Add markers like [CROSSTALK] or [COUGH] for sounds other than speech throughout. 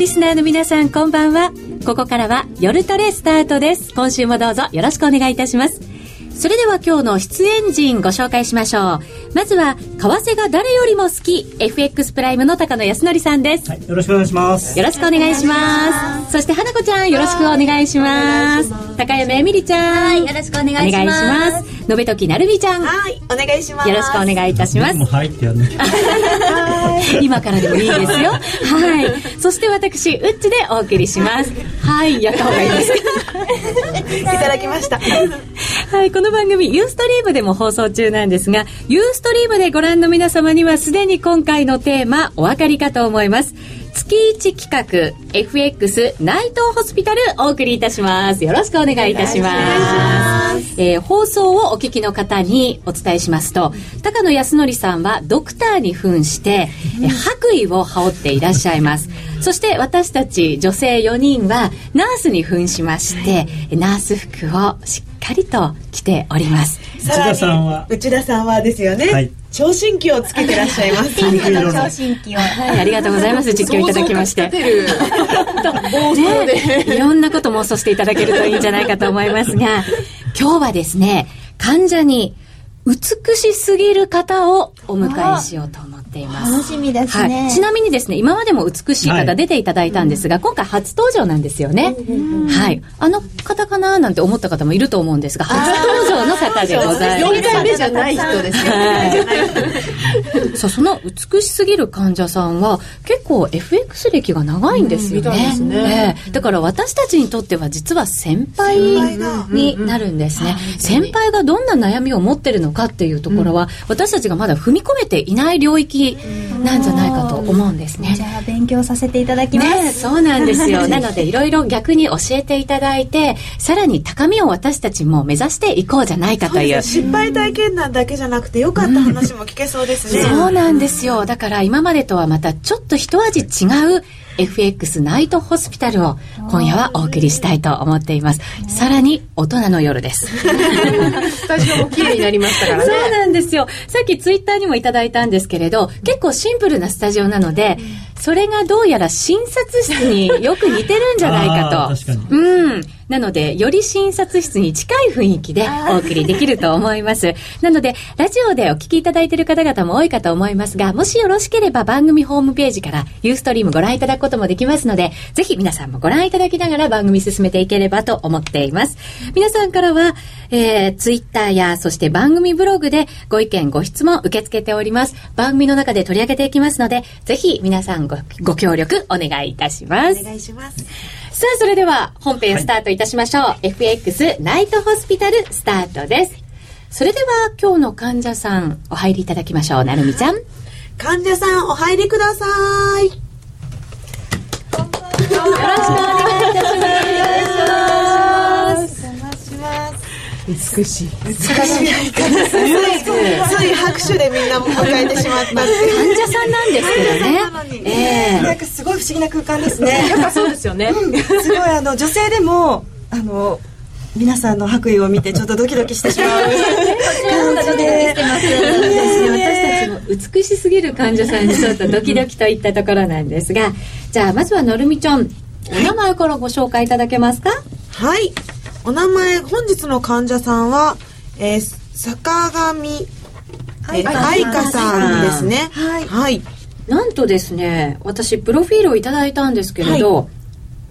リスナーの皆さんこんばんは。ここからは夜トレスタートです。今週もどうぞよろしくお願いいたします。それでは今日の出演陣ご紹介しましょう。まずは、為替が誰よりも好き、FX プライムの高野康則さんです、はい。よろしくお願いします。よろしくお願いします。そして、花子ちゃん、よろしくお願いします。高山えみりちゃん。はい、よろしくお願いします。お願いします。のべときなるみちゃん。はい、お願いします。よろしくお願いいたします。もうはいってやるね。[LAUGHS] 今からでもいいですよ。はい。そして私、うっちでお送りします。はい、やった方がいいですか？[LAUGHS] いただきました。はい、この番組、ユーストリームでも放送中なんですが、ユーストリームでご覧の皆様にはすでに今回のテーマお分かりかと思います。月1企画 FX ナイトホスピタルお送りいたします。よろしくお願いいたします。えー、放送をお聞きの方にお伝えしますと、高野康則さんはドクターに扮して、え白衣を羽織っていらっしゃいます。そして私たち女性4人はナースに扮しまして、ナース服をしっかりと着ております。内田さんは？内田さんはですよね、はい、聴診器をつけてらっしゃいます。ピンクの聴診器をはいありがとうございます。実況いただきまして。ね、[LAUGHS] いろんなこと妄想していただけるといいんじゃないかと思いますが今日はですね患者に美しすぎる方をお迎えしようと思っています。楽しみですね、はい。ちなみにですね、今までも美しい方出ていただいたんですが、はい、今回初登場なんですよね。はい。あの方かななんて思った方もいると思うんですが、初登場の方でございます。4回目じゃない人ですね。はい、さあ、その美しすぎる患者さんは、結構 FX 歴が長いんですよね。うん、ね、えー、だから私たちにとっては実は先輩になるんですね。先輩がどんな悩みを持ってるのかっていうところは、私たちがまだ踏み込めていない領域なんじゃないかと思うんですね。じゃあ勉強させていただきます。ね、そうなんですよ。[LAUGHS] なのでいろいろ逆に教えていただいて、さらに高みを私たちも目指していこうじゃないかという。失敗体験談だけじゃなくて良かった話も聞けそうですね。うん、そうなんですよ。だから今までとはまたちょっと一味違う FX ナイトホスピタルを今夜はお送りしたいと思っています。さらに大人の夜です。スタジオも綺麗になりましたからね。そうなんですよ。さっきツイッターにもいただいたんですけれど、結構シンプルなスタジオなので、それがどうやら診察室によく似てるんじゃないかと。うん。なので、より診察室に近い雰囲気でお送りできると思います。[LAUGHS] なので、ラジオでお聞きいただいている方々も多いかと思いますが、もしよろしければ番組ホームページからユーストリームご覧いただくこともできますので、ぜひ皆さんもご覧いただきながら番組進めていければと思っています。皆さんからは、えー、ツイッターや、そして番組ブログでご意見、ご質問受け付けております。番組の中で取り上げていきますので、ぜひ皆さんごご協力お願いいたします。お願いします。さあ、それでは本編スタートいたしましょう。はい、FX ナイトホスピタルスタートです。それでは今日の患者さんお入りいただきましょう。なるみちゃん。患者さんお入りください。よろしくお願いいたします。お邪魔します。美しい。美しい。つい。拍手でみんな迎えてしまった、患者さんなんですけどねえなんかすごい。不思議な空間ですねやっぱそうですよね、すごい。あの女性でもあの皆さんの白衣を見てちょっとドキドキしてしまう感じで私たちも美しすぎる患者さんにちょっとドキドキとい。ったところなんですがじゃあまずはのるみちゃんお名前からご紹介い。ただけますかはい。お名前、本日の患者さんは、えー、坂上愛香さんですね。はい。はい。なんとですね、私、プロフィールをいただいたんですけれど、はい、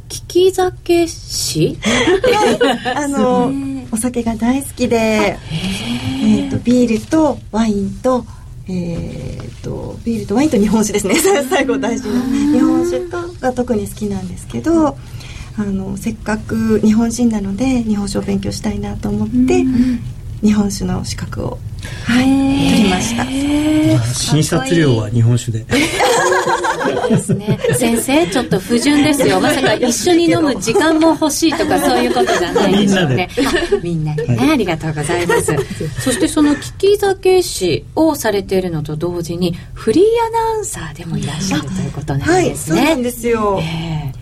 き酒師？[LAUGHS] あの、お酒が大好きで、えー、とビールとワインと、えーと、ビールとワインと日本酒ですね [LAUGHS] 最後大事な日本酒とが特に好きなんですけどあのせっかく日本人なので日本酒を勉強したいなと思って、日本酒の資格をはい、取りました。診察料は日本酒で。ですね。先生、ちょっと不純ですよ。まさか一緒に飲む時間も欲しいとかそういうことじゃないですよね。みんなで。ね、ありがとうございます。そしてその聞き酒師をされているのと同時にフリーアナウンサーでもいらっしゃるということなんですね。はい、そうなんですよ。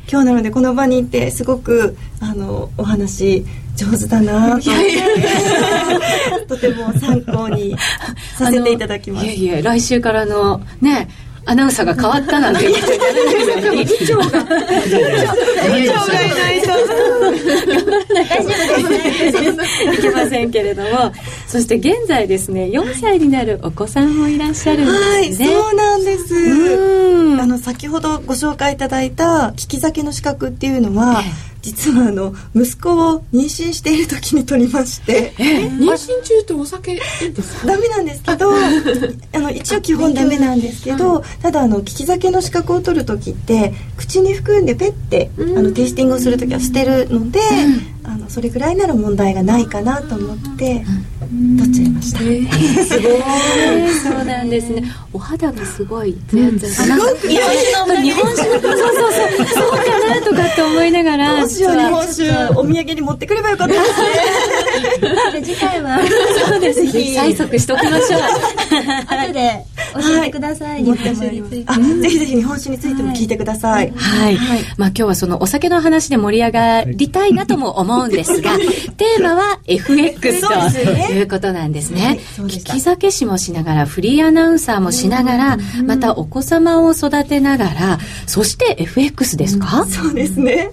今日なのでこの場にいてすごくあのお話上手だなと [LAUGHS] とても参考にさせていただきますいえいえ来週からのねアナウンサーが変わったなんていうことになるんですよね。部長がいないと。いけませんけれども、そして現在ですね、4歳になるお子さんもいらっしゃるんですね。はい、そうなんです。うんあの先ほどご紹介いただいた聞き酒の資格っていうのは、実はあの息子を妊娠している時に取りまして、妊娠中ってお酒いいんですか？ダメなんですけどあの一応基本ダメなんですけど、ただあの利き酒の資格を取る時って口に含んでペッてあのテイスティングをする時はしてるので、あのそれぐらいなら問題がないかなと思って取っちゃいました。すごい。そうなんですね。お肌がすごいツヤツ日本酒の日本酒のそうそうそうそうかなとかって思いながら。どうしよう日本酒お土産に持ってくればよかったですね。次回はそうです。ぜひ催促しときましょう。後で教えてください、日本酒についてあ、ぜひぜひ日本酒についても聞いてください。はい。まあ今日はそのお酒の話で盛り上がりたいなとも思うんですが、テーマは FX ということなんですはいね。そうでした聞き酒師もしながら、フリーアナウンサーもしながら、またお子様を育てながら、そして FX ですか？そうですね。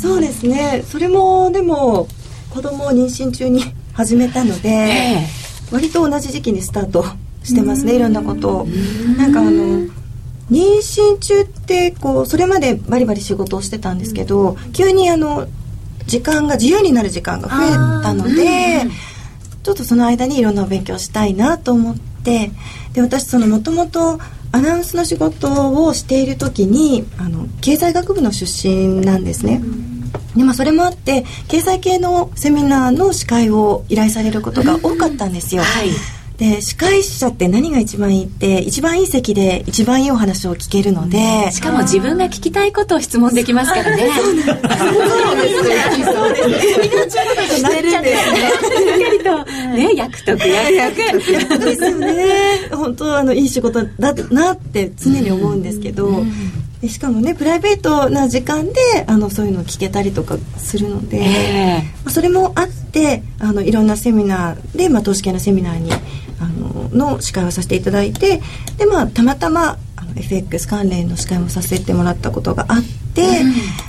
そうですね。それもでも子供を妊娠中に始めたので、え割と同じ時期にスタートしてますね。いろんなことを。なんかあの妊娠中ってこうそれまでバリバリ仕事をしてたんですけど、急にあの時間が自由になる時間が増えたので、ちょっとその間にいろんなお勉強したいなと思ってで私そのもともとアナウンスの仕事をしている時にあの経済学部の出身なんですね。でまあ、それもあって経済系のセミナーの司会を依頼されることが多かったんですよ。はいで司会者って何が一番いいって一番いい席で一番いいお話を聞けるので、えしかも自分が聞きたいことを質問できますからね。してるんですね。しっかりと、ね、役得、役得。[LAUGHS] ですよね。本当あのいい仕事だなって常に思うんですけど、でしかもねプライベートな時間であのそういうのを聞けたりとかするので、えまあそれもあってあのいろんなセミナーで、まあ、投資系のセミナーにあのの司会をさせていただいてで、まあ、たまたまあの FX 関連の司会もさせてもらったことがあって、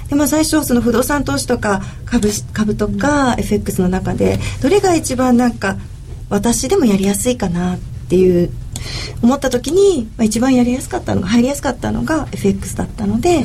でまあ、最初その不動産投資とか株し株とか FX の中でどれが一番なんか私でもやりやすいかなっていう思った時に、まあ、一番やりやすかったのが入りやすかったのが FX だったので、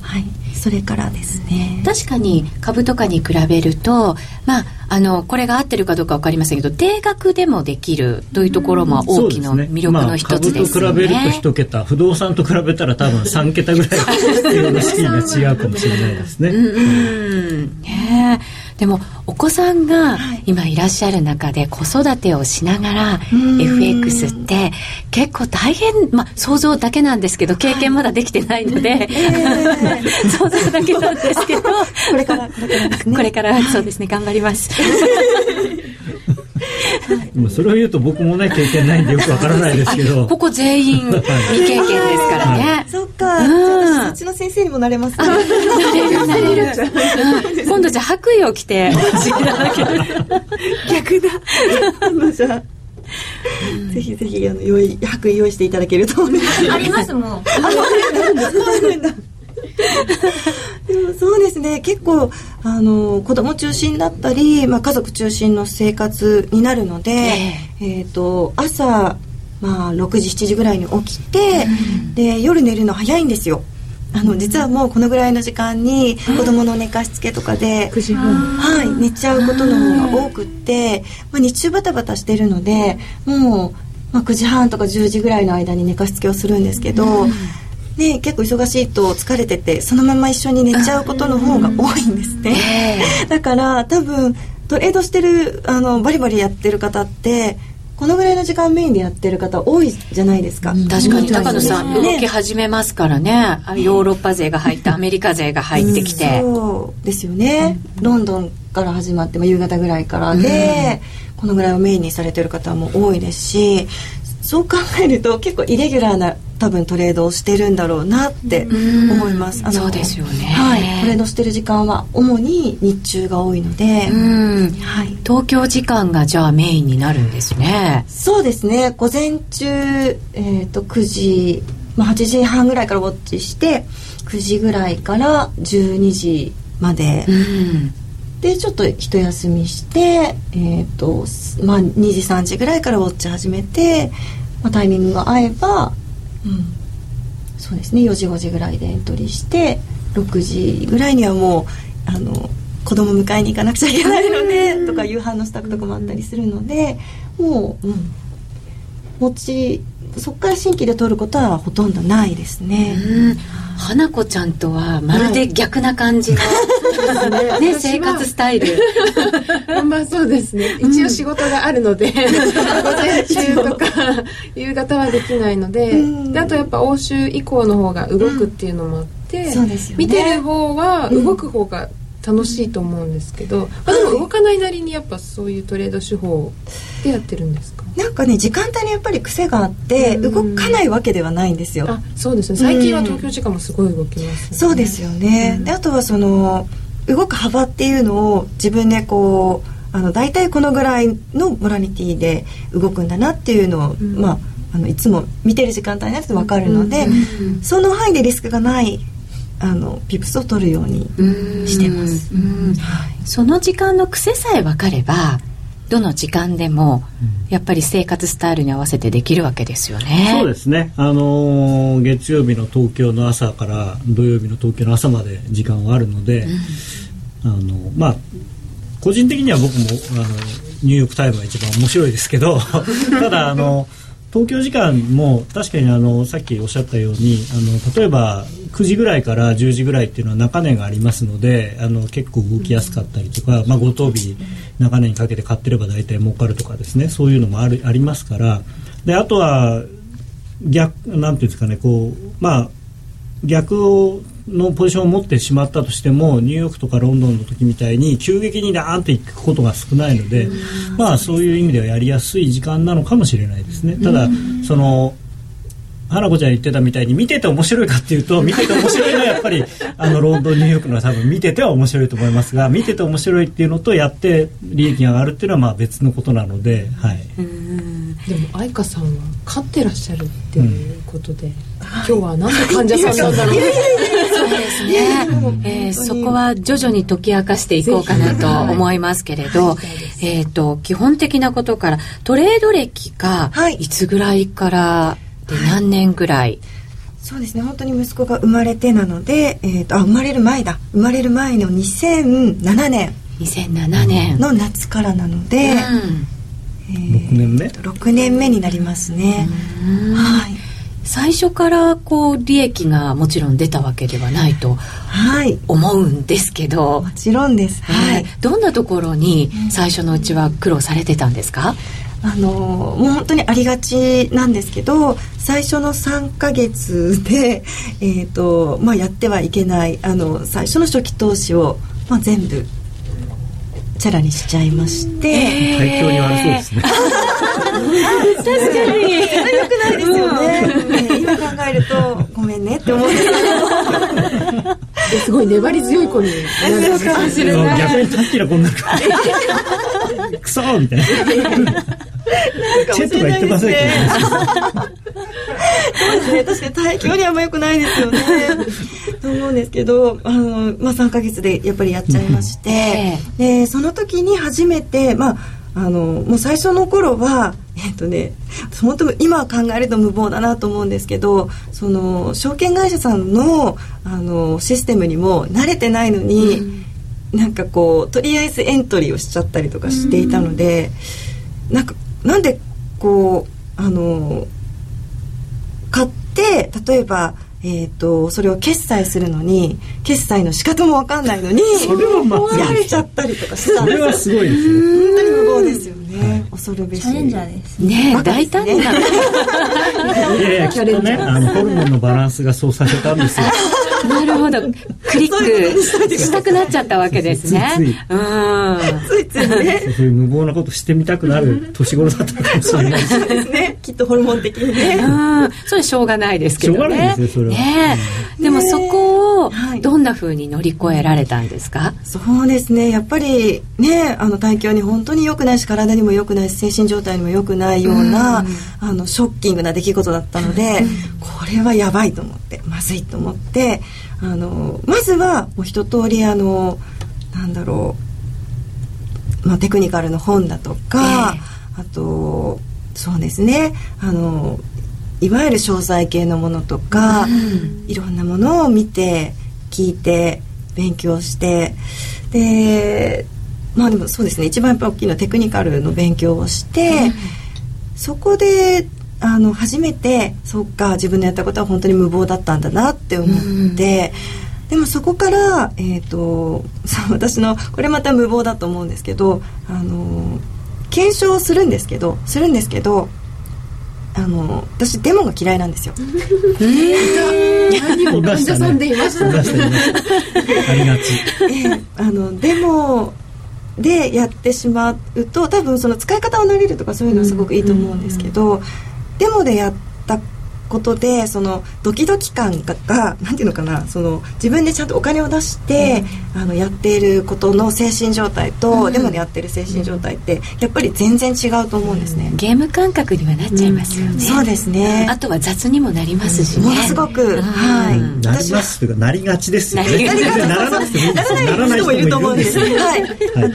はい、それからですね。確かに株とかに比べると、まあ、あのこれが合ってるかどうか分かりませんけど定額でもできるというところも大きな魅力の一つですよね。まあ、株と比べると1桁不動産と比べたら多分3桁ぐらい [LAUGHS] 必要な資金が違うかもしれないですね。うんうんねえでもお子さんが今いらっしゃる中で子育てをしながら FX って結構大変、まあ、想像だけなんですけど経験まだできてないので、[LAUGHS] 想像だけなんですけど。これからこれからね。これからそうですね。頑張ります。まあそれを言うと僕もね経験ないんでよくわからないですけど。ここ全員未経験ですからね。そっか、うんじゃあ私そっちの先生にもなれますね。なれるなれる。うん今度じゃあ白衣を着て [LAUGHS] 逆だ。じゃあ、ぜひぜひあの用意白衣用意していただけると思います。ありますもんでもそうですね結構あの子供中心だったり、まあ、家族中心の生活になるので、えー、と朝、まあ、6時7時ぐらいに起きて、で夜寝るの早いんですよ。あの実はもうこのぐらいの時間に子供の寝かしつけとかで、9時半。はい、寝ちゃうことの方が多くって、まあ、日中バタバタしてるのでもう、まあ、9時半とか10時ぐらいの間に寝かしつけをするんですけど、ね、結構忙しいと疲れててそのまま一緒に寝ちゃうことの方が多いんですね、だから多分トレードしてるあのバリバリやってる方ってこのぐらいの時間メインでやってる方多いじゃないですか、確かに。高野さん動ねき始めますからね。あヨーロッパ勢が入ってアメリカ勢が入ってきて、そうですよね、ロンドンから始まって、まあ、夕方ぐらいからで、このぐらいをメインにされてる方も多いですしそう考えると結構イレギュラーな多分トレードをしてるんだろうなって思います、そうですよね。はい、トレードしてる時間は主に日中が多いので、うん。はい、東京時間がじゃあメインになるんですね。そうですね。午前中、えー、と9時まあ、8時半ぐらいからウォッチして9時ぐらいから12時まで、うん、でちょっと一休みして、えーとまあ、2時3時ぐらいからウォッチ始めて、まあ、タイミングが合えば、うん、そうですね。4時5時ぐらいでエントリーして6時ぐらいにはもうあの子供迎えに行かなくちゃいけないのでとか夕飯の支度とかもあったりするのでもう、うん、持ちそこから新規で取ることはほとんどないですね。花子ちゃんとはまるで逆な感じの、はい、ね、生活スタイル。まあそうですね。一応仕事があるので、[LAUGHS] 午前中とか夕方はできないのでであとやっぱ欧州以降の方が動くっていうのもあって、うんね、見てる方は動く方が楽しいと思うんですけど、まあ、でも動かないなりにやっぱそういうトレード手法でやってるんですか？なんかね時間帯にやっぱり癖があって動かないわけではないんですよ。あそうですね。最近は東京時間もすごい動きます、ね、そうですよね。であとはその動く幅っていうのを自分でこうあの大体このぐらいのモラリティで動くんだなっていうのを、うん、まああのいつも見てる時間帯のやつで分かるので、その範囲でリスクがないあのピプスを取るようにしてます、その時間の癖さえ分かればどの時間でもやっぱり生活スタイルに合わせてできるわけですよね。そうですね。あのー、月曜日の東京の朝から土曜日の東京の朝まで時間はあるので、うん、あのまあ個人的には僕もあのニューヨークタイムが一番面白いですけど、[LAUGHS] ただあの。東京時間も確かにあのさっきおっしゃったようにあの例えば9時ぐらいから10時ぐらいっていうのは中値がありますのであの結構動きやすかったりとか、まあ、ご当日中値にかけて買ってれば大体儲かるとかですねそういうのもあるありますから。であとは逆なんていうんですかねこうまあ逆をのポジションを持ってしまったとしてもニューヨークとかロンドンの時みたいに急激にダーンと行くことが少ないので、まあそういう意味ではやりやすい時間なのかもしれないですね。ただその花子ちゃん言ってたみたいに見てて面白いかっていうと見てて面白いのはやっぱりあのロンドンニューヨークのは多分見てては面白いと思いますが見てて面白いっていうのとやって利益が上がるっていうのはまあ別のことなので、はい、でも愛花さんは飼ってらっしゃるっていうことで、うん、今日は何で患者さんなんだろう [LAUGHS] ですね、えー、そこは徐々に解き明かしていこうかなと思いますけれど、えっ、と基本的なことからトレード歴がい。つぐらいからで何年ぐらい、そうですね。本当に息子が生まれてなので、えーと、あ生まれる前だ。生まれる前の2007年。2007年。の夏からなので、うん、えー、6年目？6年目になりますね。はい最初からこう利益がもちろん出たわけではないと思うんですけど、はい、もちろんです、はい、どんなところに最初のうちは苦労されてたんですか、あのもう本当にありがちなんですけど最初の3か月で、えーとまあ、やってはいけないあの最初の初期投資を、まあ、全部チャラにしちゃいまして、体調に悪そうですね。確かに。よくないですよね、ね、今考えるとごめんねって思うんですけどすごい粘り強い子になる。かもしれない。逆にタッキラこんなクソみたいなチェットが言ってませんけどそうですね。[LAUGHS] 確かに体調にあんまよくないですよね。[LAUGHS] と思うんですけどあの、まあ、3か月でやっぱりやっちゃいまして、でその時に初めてまああのもう最初の頃はえっとね本当今考えると無謀だなと思うんですけどその証券会社さんのあのシステムにも慣れてないのに、うん、なんかこうとりあえずエントリーをしちゃったりとかしていたので、うん、なんかなんでこうあの買って例えばえーと、それを決済するのに決済の仕方も分かんないのにそれはまあやれちゃったりとかした。んですそれはすごいですよ本当に無謀ですよね、恐るべし。チャレンジャーです。ね。大胆な、ね、いやいやきっとねあのホルモンのバランスがそうさせたんですよなるほど。クリックしたくなっちゃったわけですね。つい積ん。でそういう無謀なことしてみたくなる年頃だったかもしれない。そうですね。きっとホルモン的にね。うん。それしょうがないですけどね。しょうがないですよそれは。ねでもそこをはいどんなふうに乗り越えられたんですか、そうですね。やっぱりねあの体調に本当に良くないし体にも良くないし精神状態にも良くないような、あのショッキングな出来事だったので、これはやばいと思ってまずいと思ってあのまずはもう一通りあのなんだろう、まあ、テクニカルの本だとか、あとそうですねあのいわゆる商材系のものとか、いろんなものを見て聞いて勉強してでまあでもそうですね一番やっぱ大きいのはテクニカルの勉強をして、そこであの初めてそっか自分のやったことは本当に無謀だったんだなって思って、でもそこから、えー、とそう私のこれまた無謀だと思うんですけどあの検証するんですけどするんですけどあの私デモが嫌いなんですよ。[LAUGHS] 何も患者さんでいましありがちええあのデモでやってしまうと多分その使い方を慣れるとかそういうのはすごくいいと思うんですけど、デモでもでやっことでそのドキドキ感ががなんていうのかなその自分でちゃんとお金を出して、あのやっていることの精神状態と、デモでやってる精神状態ってやっぱり全然違うと思うんですね。ゲーム感覚にはなっちゃいますよね、そうですね。あとは雑にもなりますしね、ものすごく、はい。うんなりますというかなりがちですよね。なりがち。ならなくてもいいですよ。ならない人もいると思うんです。よはい、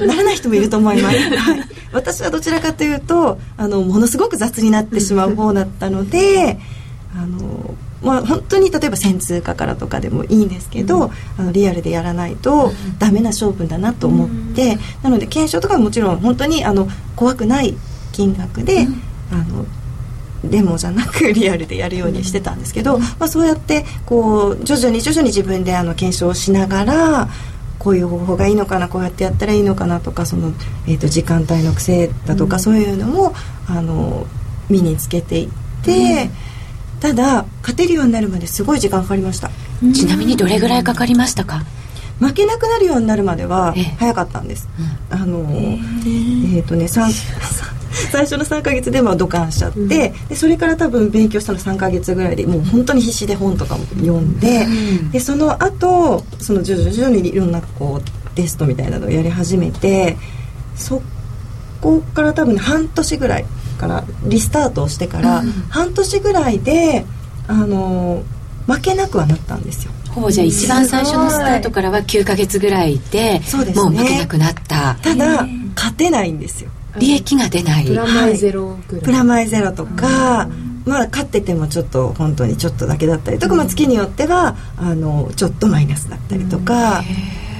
ならない人もいると思います。はい、私はどちらかというと、あのものすごく雑になってしまう方だったので、あのまあ本当に例えば線通貨からとかでもいいんですけど、あのリアルでやらないとダメな勝負だなと思って、なので検証とかはもちろん本当にあの怖くない金額で、あのデモじゃなく [LAUGHS] リアルでやるようにしてたんですけど、まあ、そうやってこう徐々に徐々に自分であの検証をしながらこういう方法がいいのかなこうやってやったらいいのかなとかその、えー、と時間帯の癖だとか、そういうのもあの身につけていって、ただ勝てるようになるまですごい時間かかりました。ちなみにどれぐらいかかりましたか？負けなくなるようになるまではええ。早かったんです、あのえっ、とね三 [LAUGHS] 最初の3ヶ月でまあドカンしちゃって、でそれから多分勉強したの3ヶ月ぐらいでもう本当に必死で本とかも読んで、でその後その徐々徐々にいろんなこうテストみたいなのをやり始めてそこから多分半年ぐらいからリスタートをしてから、半年ぐらいであの負けなくはなったんですよ。ほぼじゃあ一番最初のスタートからは9ヶ月ぐらいでそうですね。もう負けなくなった。ただ勝てないんですよ。利益が出ない。プラマイゼロぐらい、プラマイゼロとか、まあ勝っててもちょっと本当にちょっとだけだったりとか、まあ、月によってはあのちょっとマイナスだったりとか、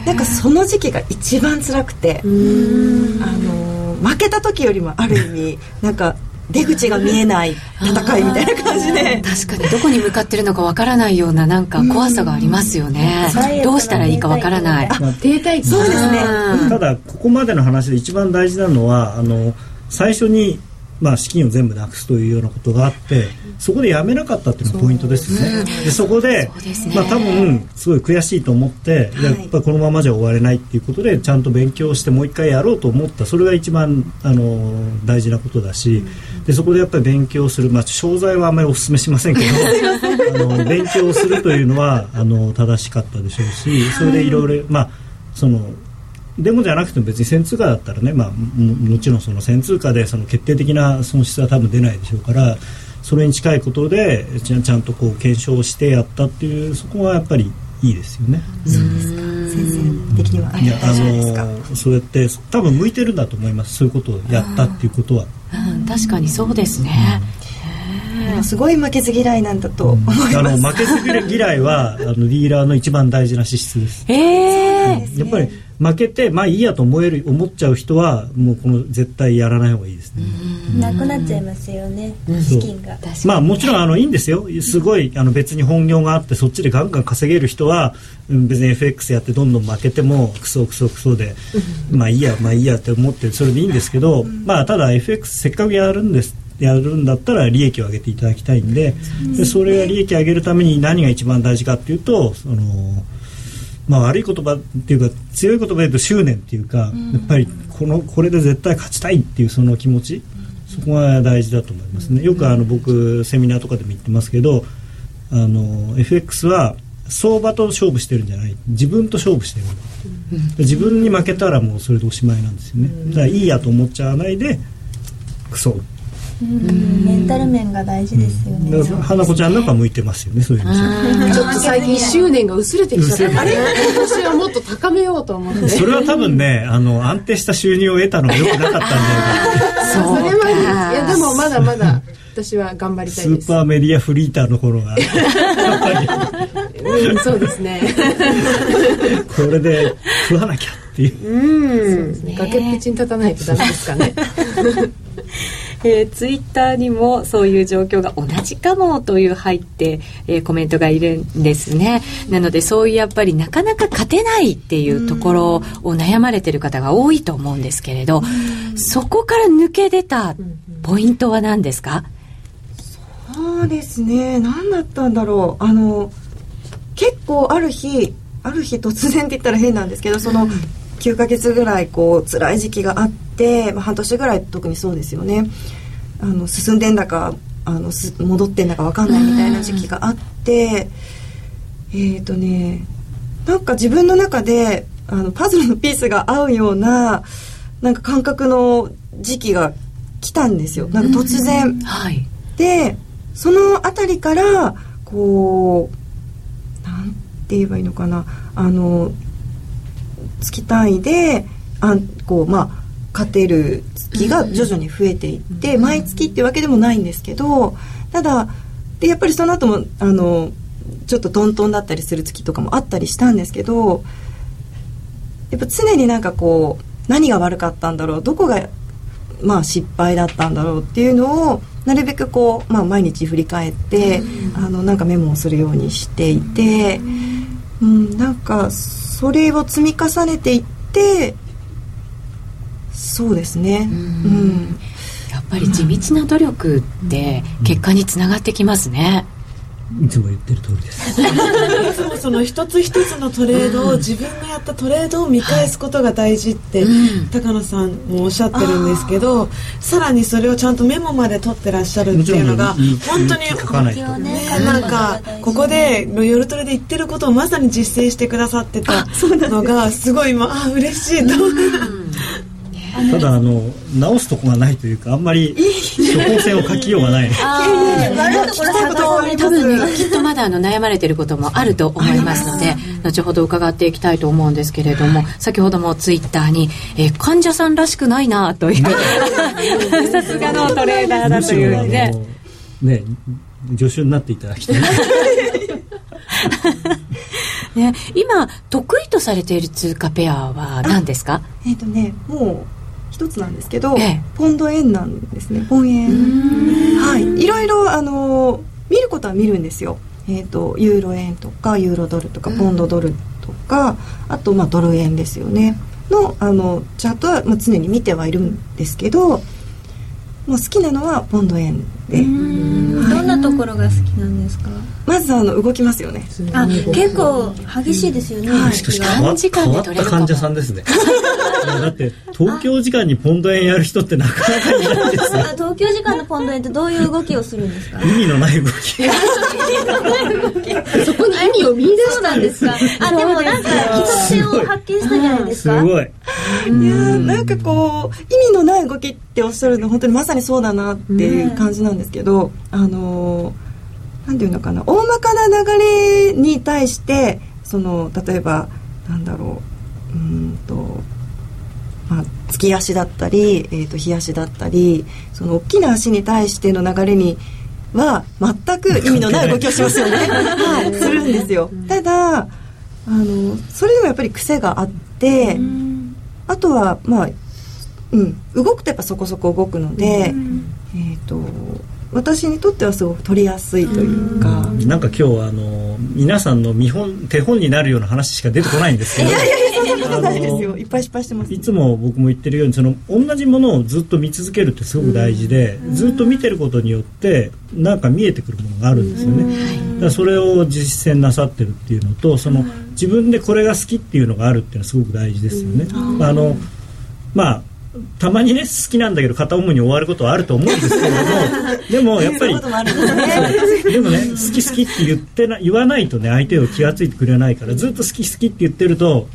なんかその時期が一番辛くて、あの負けた時よりもある意味なんか出口が見えない戦いみたいな感じで。確かに。どこに向かってるのかわからないようななんか怖さがありますよね。うん。どうしたらいいかわからない。停滞期。そうですね。うん。ただここまでの話で一番大事なのはあの最初に、まあ、資金を全部なくすというようなことがあってそこでやめなかったっていうのがポイントですよね。でそこでそうですね。まあ、多分すごい悔しいと思って、やっぱりこのままじゃ終われないっていうことでちゃんと勉強してもう一回やろうと思ったそれが一番あの大事なことだし、でそこでやっぱり勉強する、まあ、商材はあんまりお勧めしませんけど [LAUGHS] あの勉強するというのはあの正しかったでしょうしそれでいろいろまあそのデモじゃなくても別に1000通貨だったらね、まあ、ももちろんその1000通貨でその決定的な損失は多分出ないでしょうからそれに近いことでちゃんちゃんとこう検証してやったっていうそこはやっぱりいいですよね。先生的にはいやあ。のそうやって多分向いてるんだと思いますそういうことをやったっていうことは。うん確かにそうですねすごい負けず嫌いなんだと思います。あの負けず嫌いはあのディーラーの一番大事な資質です。ええやっぱり負けてまあいいやと思える思っちゃう人はもうこの絶対やらない方がいいですね。なくなっちゃいますよね、資金が。確かにまあもちろんあのいいんですよ。すごいあの別に本業があってそっちでガンガン稼げる人はうん別に FX やってどんどん負けてもクソクソクソでまあいいやまあいいやって思ってそれでいいんですけど、まあただ FX せっかくやるんですやるんだったら利益を上げていただきたいんででそれが利益を上げるために何が一番大事かっていうとそのまあ、悪い言葉っていうか強い言葉で言うと執念っていうか、やっぱりこのこれで絶対勝ちたいっていうその気持ち、そこが大事だと思いますね。よくあの僕セミナーとかでも言ってますけどあの FX は相場と勝負してるんじゃない。自分と勝負してる、自分に負けたらもうそれでおしまいなんですよね、だからいいやと思っちゃわないでクソメンタル面が大事ですよね、うん、花子ちゃんなんか向いてますよねそういうの。ちょっと最近執念が薄れてきちゃったあれ私はもっと高めようと思って。それは多分ねあの安定した収入を得たのがよくなかったんじゃないかそれまでいやでもまだまだ私は頑張りたいです。スーパーメディアフリーターの頃が。うん、そうですね。[LAUGHS] これで食わなきゃっていう。うん、ね、崖っぷちに立たないとダメですかね [LAUGHS] えー、ツイッターにもそういう状況が同じかもという入って、えー、コメントがいるんですね。なのでそういうやっぱりなかなか勝てないっていうところを悩まれてる方が多いと思うんですけれど、そこから抜け出たポイントは何ですか？そうですね。何だったんだろう。あの、結構ある日、ある日突然って言ったら変なんですけど、その、9ヶ月ぐらいこう辛い時期があって、まあ、半年ぐらい特にそうですよね。あの進んでんだかあの戻ってんだか分かんないみたいな時期があってえっ、ー、とねなんか自分の中であのパズルのピースが合うようななんか感覚の時期が来たんですよ。なんか突然。はい、でその辺りからこうなんて言えばいいのかな。あの月単位であこうまあ勝てる月が徐々に増えていって、毎月っていうわけでもないんですけどただでやっぱりその後もあのちょっとトントンだったりする月とかもあったりしたんですけどやっぱ常になんかこう何が悪かったんだろうどこがまあ失敗だったんだろうっていうのをなるべくこう、まあ、毎日振り返って、あのなんかメモをするようにしていて、うん、なんかそれを積み重ねていってそうですね、うん、やっぱり地道な努力って結果につながってきますね、いつも言ってる通りです。いつもその一つ一つのトレードを自分がやったトレードを見返すことが大事って、高野さんもおっしゃってるんですけど、さらにそれをちゃんとメモまで取ってらっしゃるっていうのが本当にねなんかここで夜トレで言ってることをまさに実践してくださってたのがすごい今あ嬉しいと。ただあの直すとこがないというかあんまり処方箋を書きようがない。多分ねきっとまだあの悩まれていることもあると思いますので後ほど伺っていきたいと思うんですけれども先ほどもツイッターに、えー、患者さんらしくないなという。[LAUGHS] さすがのトレーダーだというね。ね助手になっていただきたい。[LAUGHS] ね、今得意とされている通貨ペアは何ですか？えっ、ー、とねもう一つなんですけど、ええ、ポンド円なんですね。ポン円。はいいろい。ろあの見ることは見るんですよ。えっ、ー、とユーロ円とかユーロドルとかポンドドルとか、あとまあドル円ですよね。のあのチャートは、まあ、常に見てはいるんですけどもう好きなのはポンド円でどんなところが好きなんですか？まずあの動きますよね。あ結構激しいですよね、はい、しかし変わ変わった患者さんですね。だって東京時間にポンド円やる人ってなかなかいないですよ。[LAUGHS] 東京時間のポンド円ってどういう動きをするんですか？意味のない動き。そこに意味を見出したんですか。あでもなんか一つ性を発見したじゃないですか？すごい。いやなんかこう意味のない動きっておっしゃるの本当にまさにそうだなっていう感じなんですけど、あのなんていうのかな大まかな流れに対してその例えばなんだろううんとまあ、月足だったり、えー、と日足だったりその大きな足に対しての流れには全く意味のない動きをしますよね、[LAUGHS] はい、するんですよ。ただあのそれでもやっぱり癖があってあとはまあうん動くとやっぱそこそこ動くのでえっ、ー、と私にとってはすごく取りやすいというか。なんか今日あの皆さんの見本手本になるような話しか出てこないんですけど。ことないですよ。いっぱい失敗してますいつも僕も言ってるようにその同じものをずっと見続けるってすごく大事で、ずっと見てることによってなんか見えてくるものがあるんですよね、だそれを実践なさってるっていうのとその自分でこれが好きっていうのがあるっていうのはすごく大事ですよね、あのまあたまにね好きなんだけど片思いに終わることはあると思うんですけれども [LAUGHS] でもやっぱりでもね好き好きって言ってな言わないとね相手を気が付いてくれないからずっと好き好きって言ってると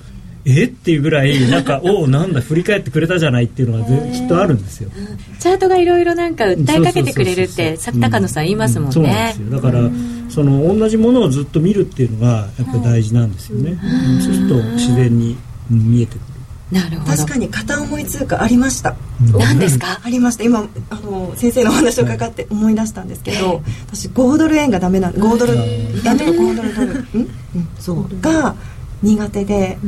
えっていうぐらいなんか [LAUGHS] おおなんだ振り返ってくれたじゃないっていうのがきっとあるんですよ、チャートがいろいろなんか訴えかけてくれるって高野さん言いますもんね、そうなんですよ。だからその同じものをずっと見るっていうのがやっぱり大事なんですよね、そうすると自然に見えてくるなるほど。確かに片思い通貨ありました。何ですか？ありました。今あの先生のお話を伺って思い出したんですけど、私5ドル円がダメなん5ドル円とか5ドルドル。[LAUGHS] うん、うん、そう。が苦手で、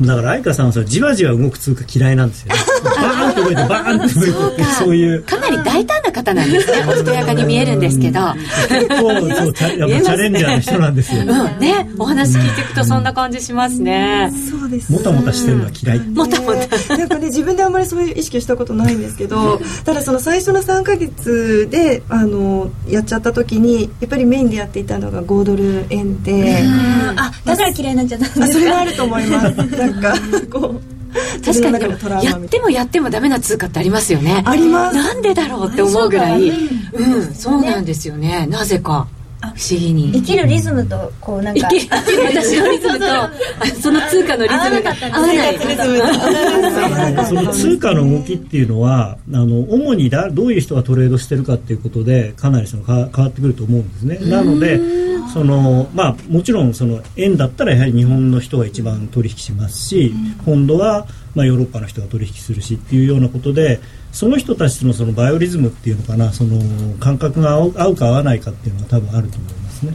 だから愛花さんはそじわじわ動く通貨嫌いなんですよ、ね、[LAUGHS] バーンって動いてバーンって動いてそういう。かなり大胆な方なんですねおしとやかに見えるんですけど。結構そうチャチャレンジャーの人なんですよ、うん。ねお話聞いていくとそんな感じしますね、そうです。もたもたしてるのは嫌い。もたもた。なんかね自分であんまりそういう意識をしたことないんですけどただその最初の3か月であのやっちゃった時にやっぱりメインでやっていたのが5ドル円で。あだから嫌いになっちゃったんですかそれはあると思います。なんかこう確かにやってもやってもダメな通貨ってありますよねあります。なんでだろうって思うぐらいうんそうなんですよねなぜか不思議に。生きるリズムとこうなんか生きる私のリズムとその通貨のリズムが合わないその通貨の動きっていうのはあの主にだどういう人がトレードしてるかっていうことでかなりその変わってくると思うんですね。なのでそのまあ、もちろんその円だったらやはり日本の人が一番取引しますし、ポンドはまあヨーロッパの人が取引するしっていうようなことでその人たちのそのバイオリズムっていうのかなその感覚が合うか合わないかっていうのは多分あると思いますね。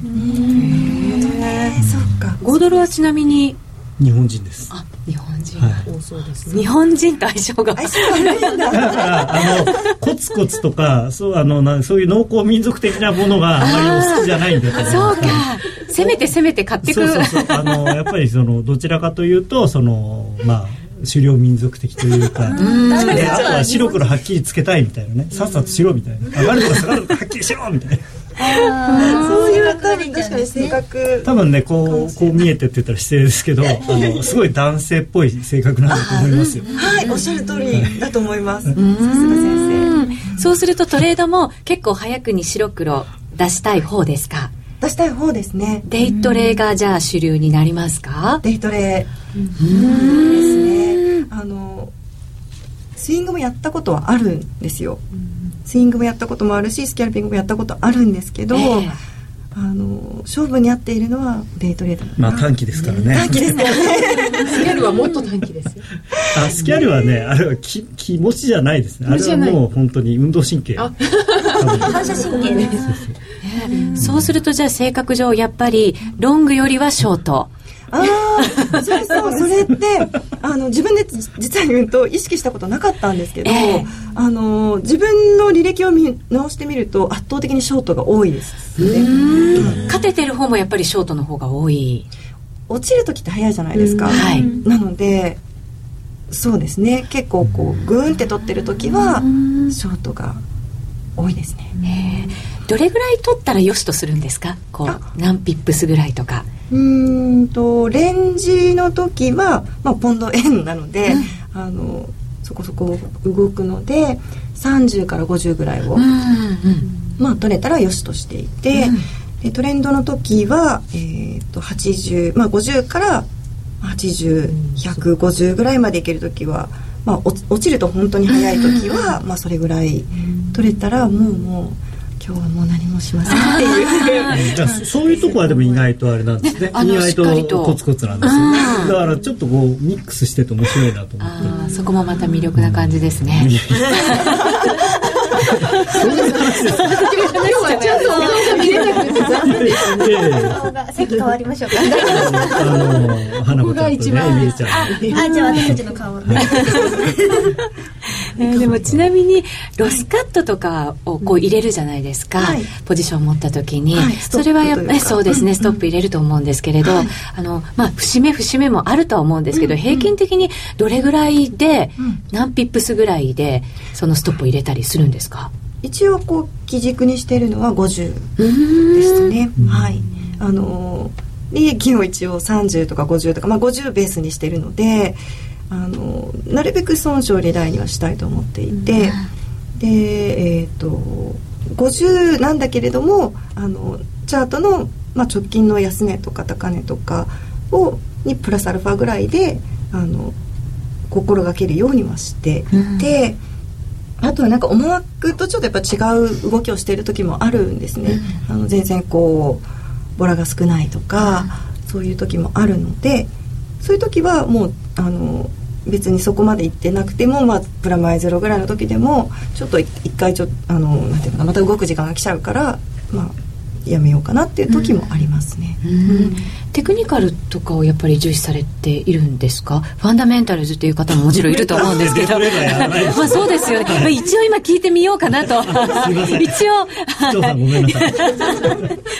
そうか。5ドルはちなみに？日本人です。あ日本人、はい、そうですね。日本人と相性が。相性悪いんだ。だからあのコツコツとかそうあのなそういう農耕民族的なものがあまりお好きじゃないんだとそうか。せめてせめて買ってくそうそうそう。あのやっぱりそのどちらかというとそのまあ狩猟民族的というかで [LAUGHS] あとは白黒はっきりつけたいみたいなね。さっさとしろみたいな。上がるとか下がるとかはっきりしろみたいな。そういう多分確かに性格多分ねこうこう見えてって言ったら失礼ですけどあのすごい男性っぽい性格なんだと思いますよ。はいおっしゃる通りだと思います。さすが先生。そうするとトレードも結構早くに白黒出したい方ですか？出したい方ですね。デイトレがじゃあ主流になりますか？デイトレ。ですねあのスイングもやったことはあるんですよ、スイングもやったこともあるしスキャルピングもやったことあるんですけど、えー、あの勝負に合っているのはデイトレードまあ短期ですからね。短期ですね。[LAUGHS] スキャルはもっと短期ですよ。あスキャルはねあれは気気持ちじゃないですね。あれはもう本当に運動神経 [LAUGHS] 反射神経ですそうするとじゃあ性格上やっぱりロングよりはショート。ああそうそうそれってあの自分で実は言うと意識したことなかったんですけど、えー、あの自分の履歴を見直してみると圧倒的にショートが多いですね、勝ててる方もやっぱりショートの方が多い。落ちる時って早いじゃないですか、はい、なのでそうですね。結構こうグーンって取ってる時はショートが多いですね、どれぐらい取ったらよしとするんですか？こう何ピップスぐらいとか。うんとレンジの時は、まあ、ポンド円なので、うん、あのそこそこ動くので30から50ぐらいを、うんうん、まあ取れたらよしとしていて、うん、でトレンドの時は、えー、と80、まあ、50から80150ぐらいまでいける時は、まあ、落ちると本当に早い時は、まあ、それぐらい取れたらもうもう。今日はもう何もしません。っていうそういうとこはでも意外とあれなんですね。意外とコツコツなんですよ、ね、だからちょっとこうミックスしてて面白いなと思って。そこもまた魅力な感じですね、そういう話です。今日はちゃんとお顔が見れなくて残念です。[LAUGHS] 席変わりましょうか。あの花子ちゃんとね、みえちゃん。あ、じゃあ私たちの顔。えー、でもちなみにロスカットとかをこう入れるじゃないですか、はい、ポジションを持った時に、はい、それはやっぱりそうですね。ストップ入れると思うんですけれど、はい、あのまあ節目節目もあるとは思うんですけど、うん、平均的にどれぐらいで、うん、何ピップスぐらいでそのストップを入れたりするんですか？一応こう基軸にしているのは50ですね。はい。あの利益を一応30とか50とか、まあ、50ベースにしているのであのなるべく損傷利大にはしたいと思っていて、でえっ、ー、と50なんだけれどもあのチャートの、まあ、直近の安値とか高値とかをにプラスアルファぐらいであの心がけるようにはしていて、うん、あとはなんか思惑とちょっとやっぱ違う動きをしている時もあるんですね。うん、あの全然こうボラが少ないとか、うん、そういう時もあるのでそういう時はもうあの別にそこまで行ってなくても、まあ、プラマイゼロぐらいの時でもちょっと一回ちょあのなんていうかなまた動く時間が来ちゃうから、まあ、やめようかなっていう時もありますね、うん。うん、テクニカルとかをやっぱり重視されているんですか？ファンダメンタルズっていう方ももちろんいると思うんですけど。[LAUGHS] まあそうですよね。一応今聞いてみようかなと。一応。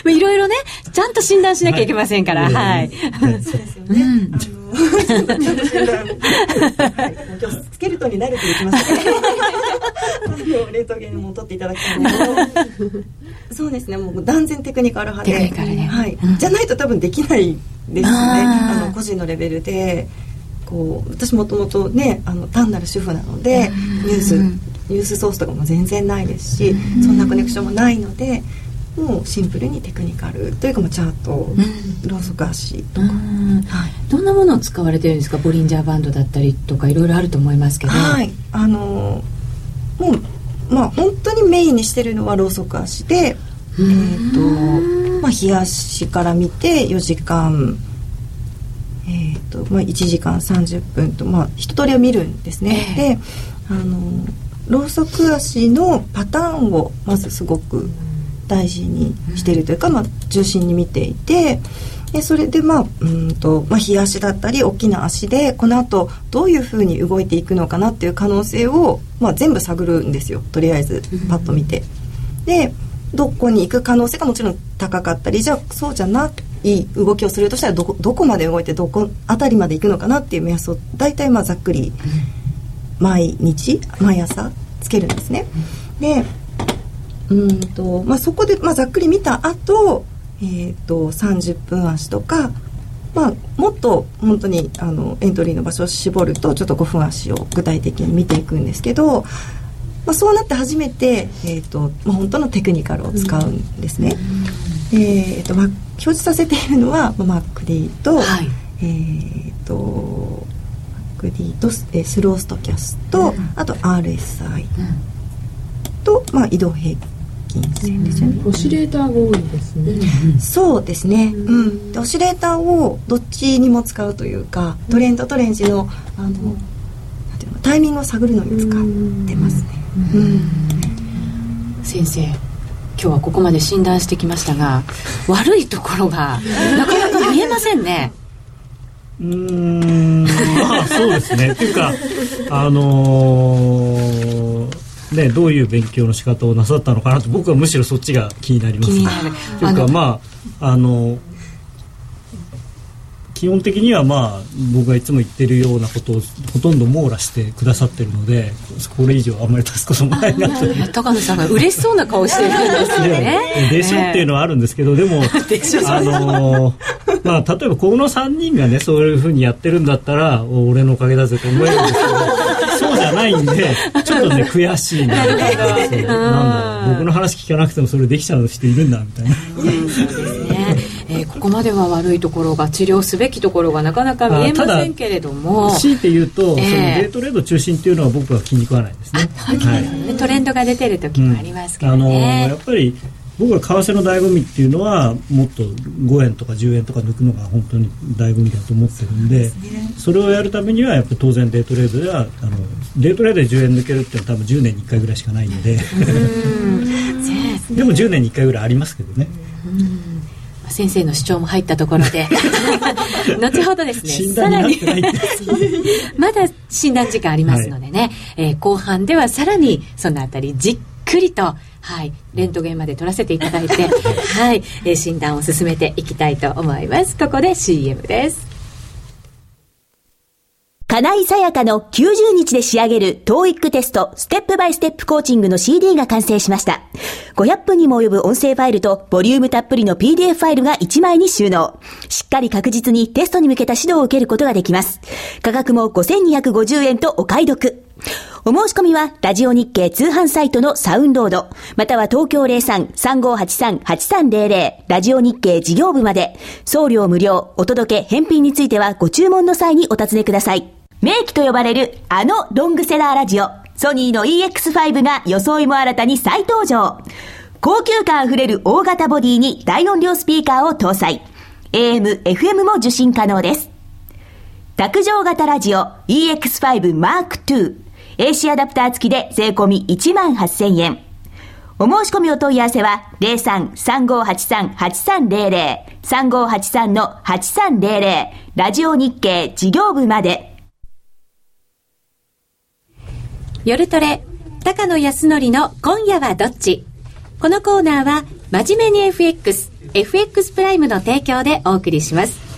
い。[LAUGHS] ろいろねちゃんと診断しなきゃいけませんから、はい、はい、そうですよね、うん今日スケルトンに慣れていきましたね冷凍系にも取っていただきたいんですけどそうですねもう断然テクニカル派で、ね、はい、うん、じゃないと多分できないですね。あの個人のレベルで。こう私もともとねあの単なる主婦なのでニュースニュースソースとかも全然ないですしそんなコネクションもないのでもうシンプルにテクニカルというかもチャート、うん、ローソク足とか、はい、どんなものを使われてるんですか？ボリンジャーバンドだったりとかいろいろあると思いますけど。はい。あのもうまあ本当にメインにしてるのはローソク足でえーとまあ、冷やしから見て4時間、えーとまあ、1時間30分と、まあ、一通りを見るんですね、えー、であのローソク足のパターンをまずすごく大事にしてるというか、まあ、中心に見ていてでそれでまあうんと、まあ、日足だったり大きな足でこのあとどういうふうに動いていくのかなっていう可能性を、まあ、全部探るんですよとりあえずパッと見て。でどこに行く可能性がもちろん高かったりじゃあそうじゃない動きをするとしたらどこどこまで動いてどこ辺りまで行くのかなっていう目安を大体まあざっくり毎日毎朝つけるんですね。でうんと、まあ、そこで、まあ、ざっくり見た後、えーと、30分足とか、まあ、もっと本当にあのエントリーの場所を絞るとちょっと5分足を具体的に見ていくんですけど、まあ、そうなって初めて、えーとまあ、本当のテクニカルを使うんですね。うん、えーとまあ、表示させているのは、まあ、MacD と,、はい、えーと MacD と、えー、スローストキャスト、うん、あと RSI、と、まあ、移動平均金銭ですよね、オシレーターが多いですね、そうですね、うん、オシレーターをどっちにも使うというかトレンドとレンジのあのなんていうのタイミングを探るのに使ってますね、先生今日はここまで診断してきましたが悪いところがなかなか見えませんね。うん。まあそうですね。っていうかあのーね、どういう勉強の仕方をなさったのかなと僕はむしろそっちが気になりますね。というかまああの基本的にはまあ僕がいつも言ってるようなことをほとんど網羅してくださってるのでこれ以上あんまり足すこともないなと [LAUGHS] 高野さんが嬉しそうな顔してるんですよね。でしょっていうのはあるんですけどでも [LAUGHS] あのまあ例えばこの3人がねそういうふうにやってるんだったら俺のおかげだぜと思えるんですけど。ないんで [LAUGHS] ちょっとね悔しいな。なんだ僕の話聞かなくてもそれできちゃう人いるんだみたいな。そうですね。えー、ここまでは悪いところが治療すべきところがなかなか見えませんけれども。強いて言うと、えー、そのデートレード中心っていうのは僕は気に食わないですね、はい、トレンドが出てる時もありますけどね、うん、あのやっぱり僕は為替の醍醐味っていうのはもっと5円とか10円とか抜くのが本当に醍醐味だと思ってるんでそれをやるためにはやっぱり当然デートレードではあのデートレードで10円抜けるっていうのは多分10年に1回ぐらいしかないんで。[LAUGHS] でも10年に1回ぐらいありますけどね。先生の主張も入ったところで。[LAUGHS] 後ほどですね [LAUGHS] さらに。まだ診断時間ありますのでね、はい、えー、後半ではさらにそのあたりじっくりとはい、レントゲンまで取らせていただいて、[LAUGHS] はい、えー、診断を進めていきたいと思います。ここで CM です。金井さやかの90日で仕上げる TOEIC テストステップバイステップコーチングの CD が完成しました。500分にも及ぶ音声ファイルとボリュームたっぷりの PDF ファイルが1枚に収納。しっかり確実にテストに向けた指導を受けることができます。価格も5250円とお買い得。お申し込みは、ラジオ日経通販サイトのサウンロード、または東京03-3583-8300、ラジオ日経事業部まで、送料無料、お届け、返品についてはご注文の際にお尋ねください。名機と呼ばれるあのロングセラーラジオ、ソニーの EX5 が装いも新たに再登場。高級感あふれる大型ボディに大音量スピーカーを搭載。AM、FM も受信可能です。卓上型ラジオ EX5 Mark II AC アダプター付きで税込1万8000円。お申し込みお問い合わせは03-3583-8300 3583-8300ラジオ日経事業部まで。夜トレ、高野康則の今夜はどっち？このコーナーは、真面目に FX、FX プライムの提供でお送りします。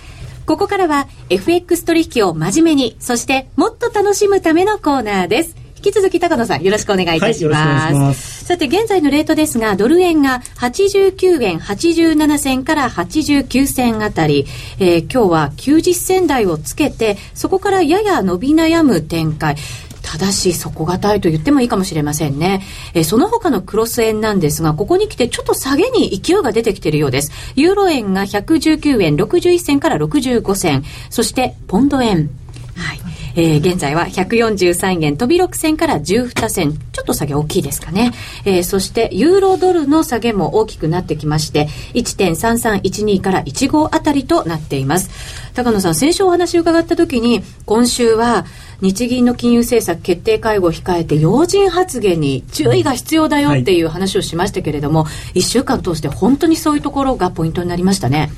ここからは、FX 取引を真面目に、そしてもっと楽しむためのコーナーです。引き続き高野さんよろしくお願いいたします。はい、すさて現在のレートですが、ドル円が89円87銭から89銭あたり、えー、今日は90銭台をつけて、そこからやや伸び悩む展開。ただし底堅いと言ってもいいかもしれませんね。えー、その他のクロス円なんですが、ここに来てちょっと下げに勢いが出てきているようです。ユーロ円が119円61銭から65銭、そしてポンド円。はい。えー、現在は143円飛び6銭から12銭。ちょっと下げ大きいですかね。えー、そして、ユーロドルの下げも大きくなってきまして、1.3312から15あたりとなっています。高野さん、先週お話を伺った時に、今週は、日銀の金融政策決定会合を控えて要人発言に注意が必要だよっていう話をしましたけれども、はい、1週間通して本当にそういうところがポイントになりましたね。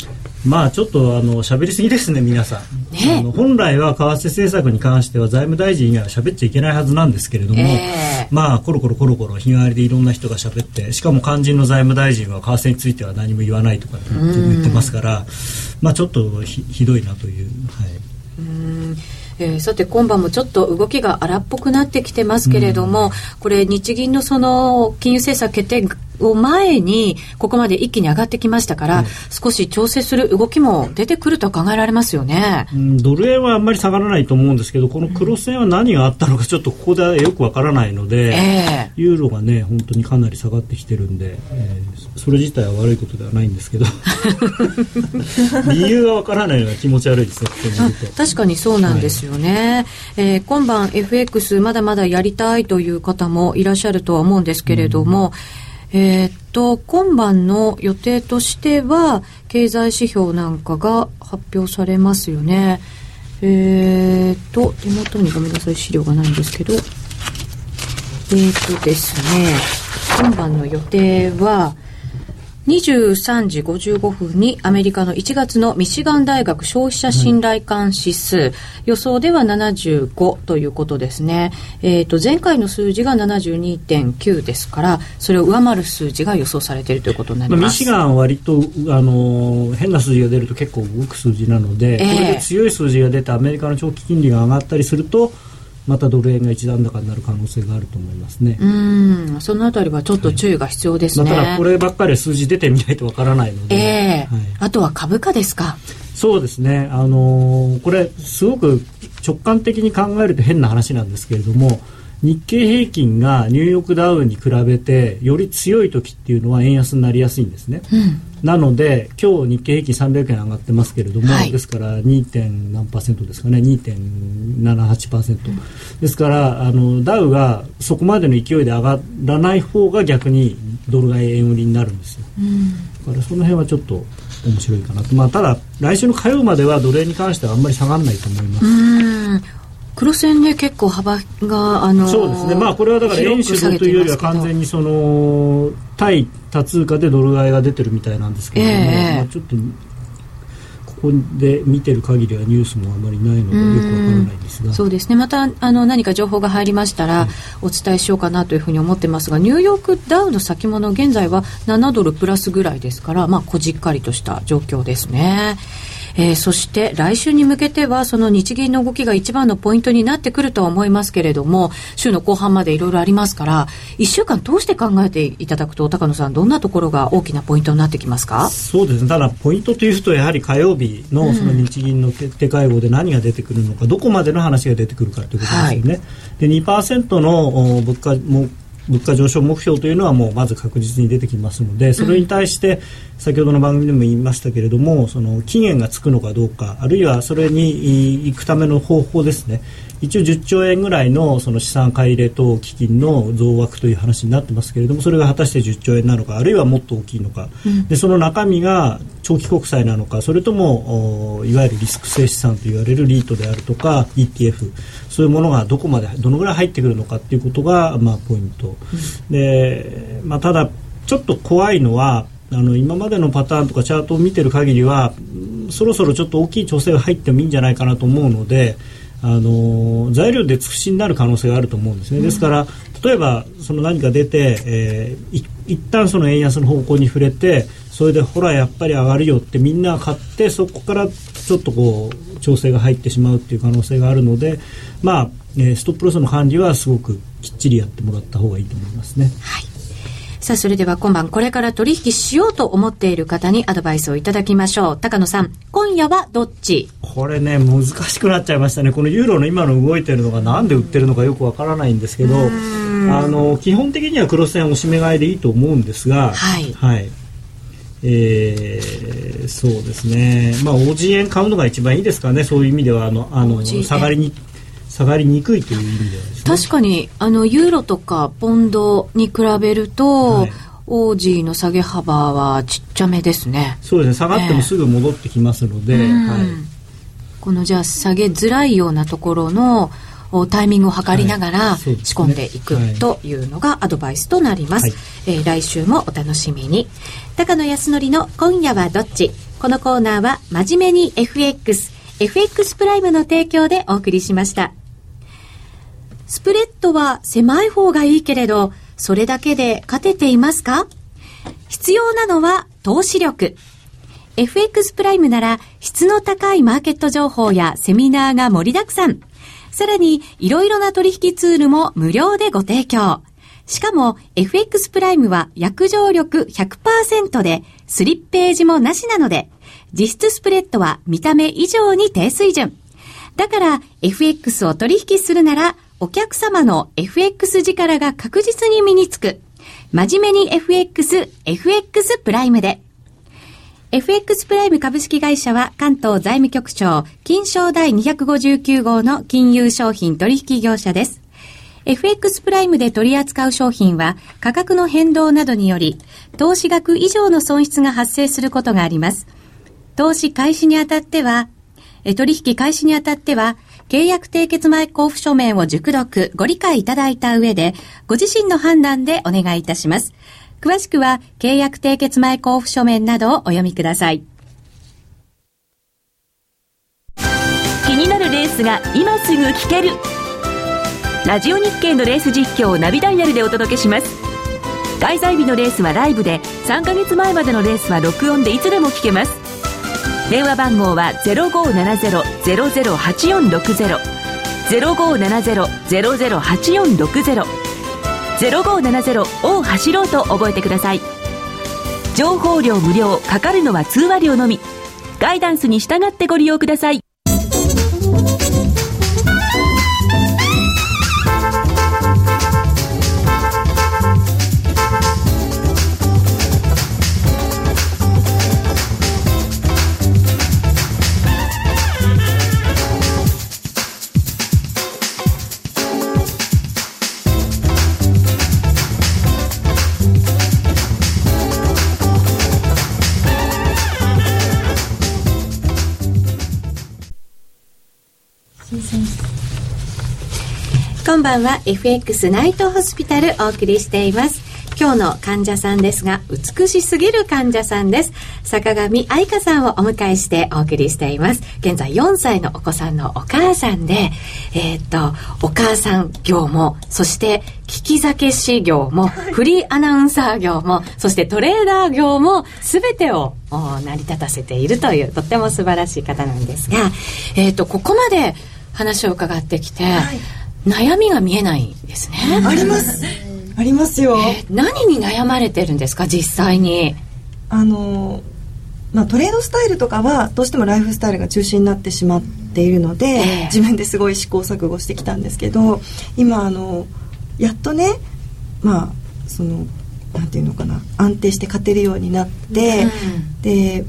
まあちょっとあの喋りすぎですね皆さん、ね、あの本来は為替政策に関しては財務大臣以外は喋っちゃいけないはずなんですけれども、えー、まあコロコロコロコロ日替わりでいろんな人が喋ってしかも肝心の財務大臣は為替については何も言わないとか言ってますからまあちょっとひどいなという。はいうん。えー、さて今晩もちょっと動きが荒っぽくなってきてますけれども、うん、これ日銀のその金融政策決定を前にここまで一気に上がってきましたから、うん、少し調整する動きも出てくると考えられますよね、うん、ドル円はあんまり下がらないと思うんですけどこのクロス円は何があったのかちょっとここではよくわからないので、えー、ユーロがね本当にかなり下がってきてるんで、えー、それ自体は悪いことではないんですけど。[LAUGHS] 理由がわからないのが気持ち悪いですね確かにそうなんですよね、はい、えー、今晩 FX まだまだやりたいという方もいらっしゃるとは思うんですけれども、うんえー、っと、今晩の予定としては、経済指標なんかが発表されますよね。えー、っと、手元にごめんなさい、資料がないんですけど、えー、っとですね、今晩の予定は、23時55分にアメリカの1月のミシガン大学消費者信頼感指数、うん、予想では75ということですね。えっ、ー、と、前回の数字が72.9ですから、それを上回る数字が予想されているということになります。ミシガンは割と、あの、変な数字が出ると結構動く数字なので、えー、これで強い数字が出てアメリカの長期金利が上がったりすると、またドル円が一段高になる可能性があると思いますね。うん、そのあたりはちょっと注意が必要ですね。はい、まあ、ただこればっかり数字出てみないとわからないので。えーはい、あとは株価ですか？そうですね。あのー、これすごく直感的に考えると変な話なんですけれども。日経平均がニューヨークダウに比べてより強い時っていうのは円安になりやすいんですね、うん、なので今日日経平均300円上がってますけれども、はい、ですから 2. 点何パーセントですかね。2.78%、うん、ですからあのダウがそこまでの勢いで上がらない方が逆にドル買い円売りになるんですよ、うん、だからその辺はちょっと面白いかなと、まあ、ただ来週の火曜まではドル円に関してはあんまり下がらないと思います黒線ね結構幅があのー、そうですね。まあこれはだから円主導というよりは完全にその対多通貨でドル買いが出てるみたいなんですけれども、えー、まあ、ちょっとこで見てる限りはニュースもあまりないのでよくわからないですが。そうですね。またあの何か情報が入りましたら、お伝えしようかなというふうに思ってますがニューヨークダウの先物現在は7ドルプラスぐらいですからまあこじっかりとした状況ですね。えー、そして来週に向けてはその日銀の動きが一番のポイントになってくるとは思いますけれども週の後半までいろいろありますから1週間通して考えていただくと高野さんどんなところが大きなポイントになってきますか？そうですね。ただポイントというとやはり火曜日のその日銀の決定会合で何が出てくるのか、うん、どこまでの話が出てくるかということですよね。はい、で2%の物価も物価上昇目標というのはもうまず確実に出てきますのでそれに対して先ほどの番組でも言いましたけれどもその期限がつくのかどうかあるいはそれに行くための方法ですね。一応10兆円ぐらいのその資産買い入れ等基金の増額という話になってますけれどもそれが果たして10兆円なのかあるいはもっと大きいのか、うん、でその中身が長期国債なのかそれともいわゆるリスク性資産と言われるリートであるとか ETF そういうものがどこまでどのぐらい入ってくるのかっていうことが、まあ、ポイント、うん、で、まあ、ただちょっと怖いのはあの今までのパターンとかチャートを見てる限りはそろそろちょっと大きい調整が入ってもいいんじゃないかなと思うのであの材料で尽くしになる可能性があると思うんですね。ですから例えばその何か出て、えー、一旦その円安の方向に触れてそれでほらやっぱり上がるよってみんな買ってそこからちょっとこう調整が入ってしまうっていう可能性があるのでまあ、えー、ストップロスの管理はすごくきっちりやってもらった方がいいと思いますね。はいさあ、それでは今晩これから取引しようと思っている方にアドバイスをいただきましょう。高野さん、今夜はどっち？これね、難しくなっちゃいましたね。このユーロの今の動いてるのがなんで売ってるのかよくわからないんですけど、あの、基本的には黒線押し目買いでいいと思うんですが、はい。はい。えー、そうですね、まあ、OG 円買うのが一番いいですかね、そういう意味では、あのあの下がりに下がりにくいという意味ではですね。確かにあのユーロとかポンドに比べると、はい、オージーの下げ幅はちっちゃめですね。そうですね。下がってもすぐ戻ってきますので、えー、はい、このじゃあ下げづらいようなところのタイミングを測りながら仕込んでいくというのがアドバイスとなります、はい、えー、来週もお楽しみに。高野康則の今夜はどっち？このコーナーは真面目に FX FX プライムの提供でお送りしましたスプレッドは狭い方がいいけれど、それだけで勝てていますか？必要なのは投資力。FX プライムなら質の高いマーケット情報やセミナーが盛りだくさん。さらに、いろいろな取引ツールも無料でご提供。しかも、FX プライムは約定力100%で、スリッページもなしなので、実質スプレッドは見た目以上に低水準。だから、FX を取引するなら、お客様の FX 力が確実に身につく。真面目に FX、FX プライムで。FX プライム株式会社は関東財務局長、金賞第259号の金融商品取引業者です。FX プライムで取り扱う商品は価格の変動などにより投資額以上の損失が発生することがあります。投資開始にあたっては、取引開始にあたっては契約締結前交付書面を熟読、ご理解いただいた上で、ご自身の判断でお願いいたします。詳しくは、契約締結前交付書面などをお読みください。気になるレースが今すぐ聞ける。ラジオ日経のレース実況をナビダイヤルでお届けします。開催日のレースはライブで、3ヶ月前までのレースは録音でいつでも聞けます。電話番号は0570-008460 0570-008460 0570を走ろうと覚えてください。情報量無料かかるのは通話料のみ。ガイダンスに従ってご利用ください。番は FX ナイトホスピタルお送りしています今日の患者さんですが、美しすぎる患者さんです。坂上愛香さんをお迎えしてお送りしています。現在4歳のお子さんのお母さんで、えっ、と、お母さん業も、そして聞き酒師業も、フリーアナウンサー業も、そしてトレーダー業も、すべてを成り立たせているという、とっても素晴らしい方なんですが、えっ、と、ここまで話を伺ってきて、はい悩みが見えないんですね。あります。ありますよ、えー、何に悩まれてるんですか実際に？あのまあ、トレードスタイルとかはどうしてもライフスタイルが中心になってしまっているので、えー、自分ですごい試行錯誤してきたんですけど今あのやっとねまあそのなんていうのかな安定して勝てるようになって、うん、で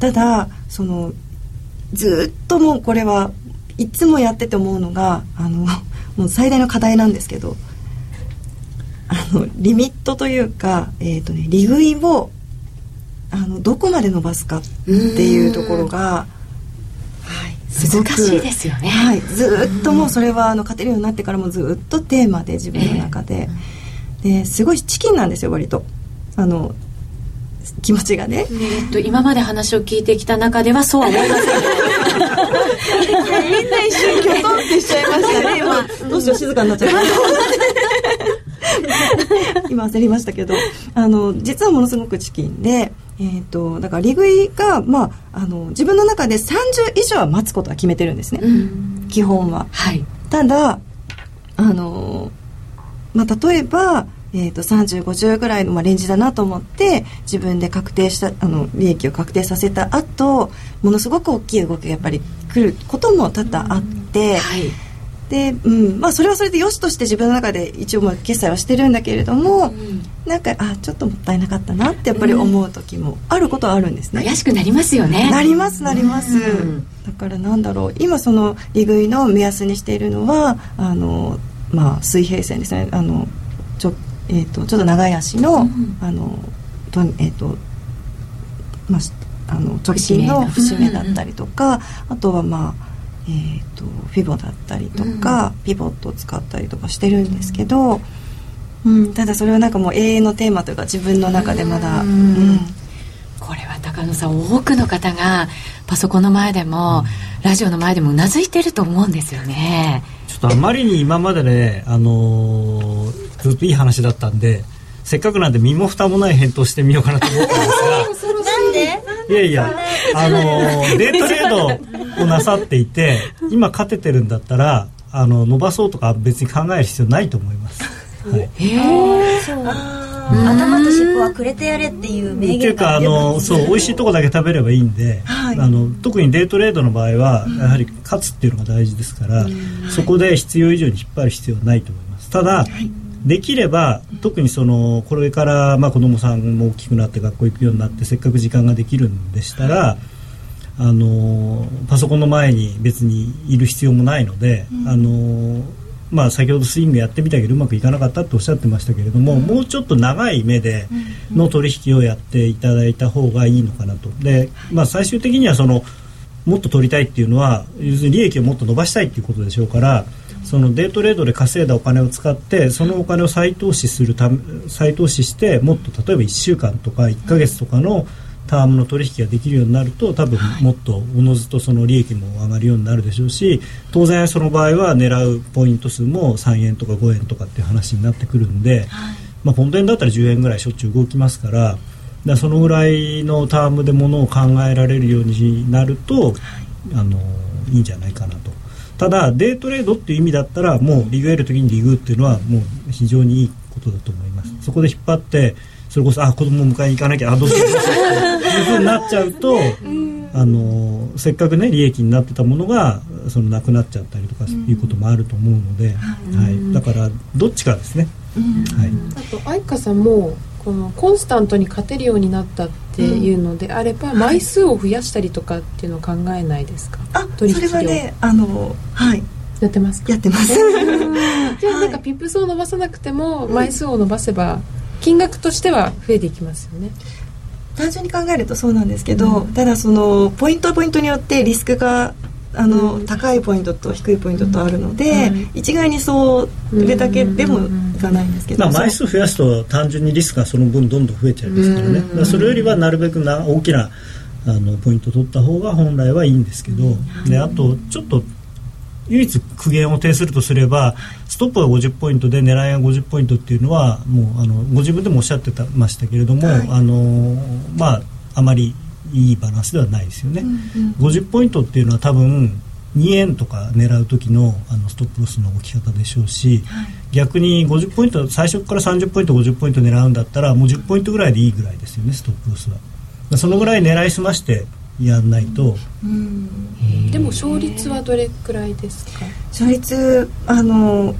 ただそのずっともうこれはいつもやってて思うのがあのもう最大の課題なんですけどあのリミットというか、えーとね、利食いをあのどこまで伸ばすかっていうところが。はい、難しいですよね、はい、ずっともうそれはあの勝てるようになってからもずっとテーマで自分の中で、えー、ですごいチキンなんですよ割と。あの気持ちがね、えっと今まで話を聞いてきた中ではそうは思いませんみんな一瞬キョトンってしちゃいましたね [LAUGHS] 今どうしよう静かになっちゃった今焦りましたけどあの実はものすごくチキンで。えーと、だから利食いが、まあ、あの自分の中で30以上は待つことは決めてるんですね、基本は、はい、ただあの、まあ、例えば、えーと、3050ぐらいの、まあ、レンジだなと思って自分で確定したあの利益を確定させた後ものすごく大きい動きがやっぱり来ることも多々あって、はいで、うんまあ、それはそれでよしとして自分の中で一応まあ決済はしてるんだけれども、うん、なんかあちょっともったいなかったなってやっぱり思う時もあることはあるんですね。怪しくなりますよね。なりますなります。うん、だからなんだろう今その利食いの目安にしているのはあの、まあ、水平線ですねあのえーと、ちょっと長い足の,、あのとえーとまあ、あの直近の節目だ。ったりとか、あとはまあえーと、フィボだったりとか、うん、ピボットを使ったりとかしてるんですけど、うん、ただそれはなんかもう永遠のテーマというか自分の中でまだ、うん、これは高野さん多くの方がパソコンの前でも、ラジオの前でもうなずいてると思うんですよねっとあまりに今までね、あのー、ずっといい話だったんでせっかくなんで身も蓋もない返答してみようかなと思ったんですが。なんで？いやいやあのー、デートレードをなさっていて今勝ててるんだったらあの伸ばそうとか別に考える必要ないと思います。はい、へえそう頭と尻尾はくれてやれっていう名言っていうかあのそう美味しいとこだけ食べればいいんで、はい、あの特にデートレードの場合はやはり勝つっていうのが大事ですから、うん、そこで必要以上に引っ張る必要はないと思います。ただ、はい、できれば特にそのこれから、まあ、子供さんも大きくなって学校行くようになってせっかく時間ができるんでしたら、あのパソコンの前に別にいる必要もないので、うん、あのまあ、先ほどスイングやってみたけどうまくいかなかったとおっしゃってましたけれども、うん、もうちょっと長い目での取引をやっていただいた方がいいのかなと。で、まあ、最終的にはそのもっと取りたいっていうのは要するに利益をもっと伸ばしたいっていうことでしょうからそのデートレードで稼いだお金を使ってそのお金を再投資するため再投資してもっと例えば1週間とか1か月とかの、うんタームの取引ができるようになると多分もっとおのずとその利益も上がるようになるでしょうし当然その場合は狙うポイント数も3円とか5円とかっていう話になってくるんで、まあ、ポンド円だったら10円ぐらいしょっちゅう動きますからだそのぐらいのタームでものを考えられるようになると、あのいいんじゃないかなと。ただデートレードっていう意味だったらもうリグエる時にリグっていうのはもう非常にいいことだと思います。そこで引っ張ってそれこそあ子供を迎えに行かなきゃあどうしようどうしようふうになっちゃうと、あのせっかくね利益になってたものがそのなくなっちゃったりとかいうこともあると思うので、はい、だからどっちかですね。はい、あと愛花さんもこのコンスタントに勝てるようになったっていうのであれば、枚数を増やしたりとかっていうのを考えないですか？あそれはねあのはい。やってますやってます。じゃあなんかピップスを伸ばさなくても枚数を伸ばせば金額としては増えていきますよね単純に考えるとそうなんですけど、うん、ただそのポイントポイントによってリスクがあの、高いポイントと低いポイントとあるので、一概にそれだけでもいかないんですけど、まあ、枚数増やすと単純にリスクがその分どんどん増えちゃいますからね、らそれよりはなるべくな大きなあのポイント取った方が本来はいいんですけど、であとちょっと唯一苦言を呈するとすればストップが50ポイントで狙いが50ポイントっていうのはもうあのご自分でもおっしゃってたましたけれども、はい、あのまああまりいいバランスではないですよね、うんうん、50ポイントっていうのは多分2円とか狙う時のあのストップロスの置き方でしょうし、はい、逆に50ポイント最初から30ポイント50ポイント狙うんだったらもう10ポイントぐらいでいいぐらいですよねストップロスは。そのぐらい狙いすましてやんないと、うん、でも勝率はどれくらいですか？勝率あの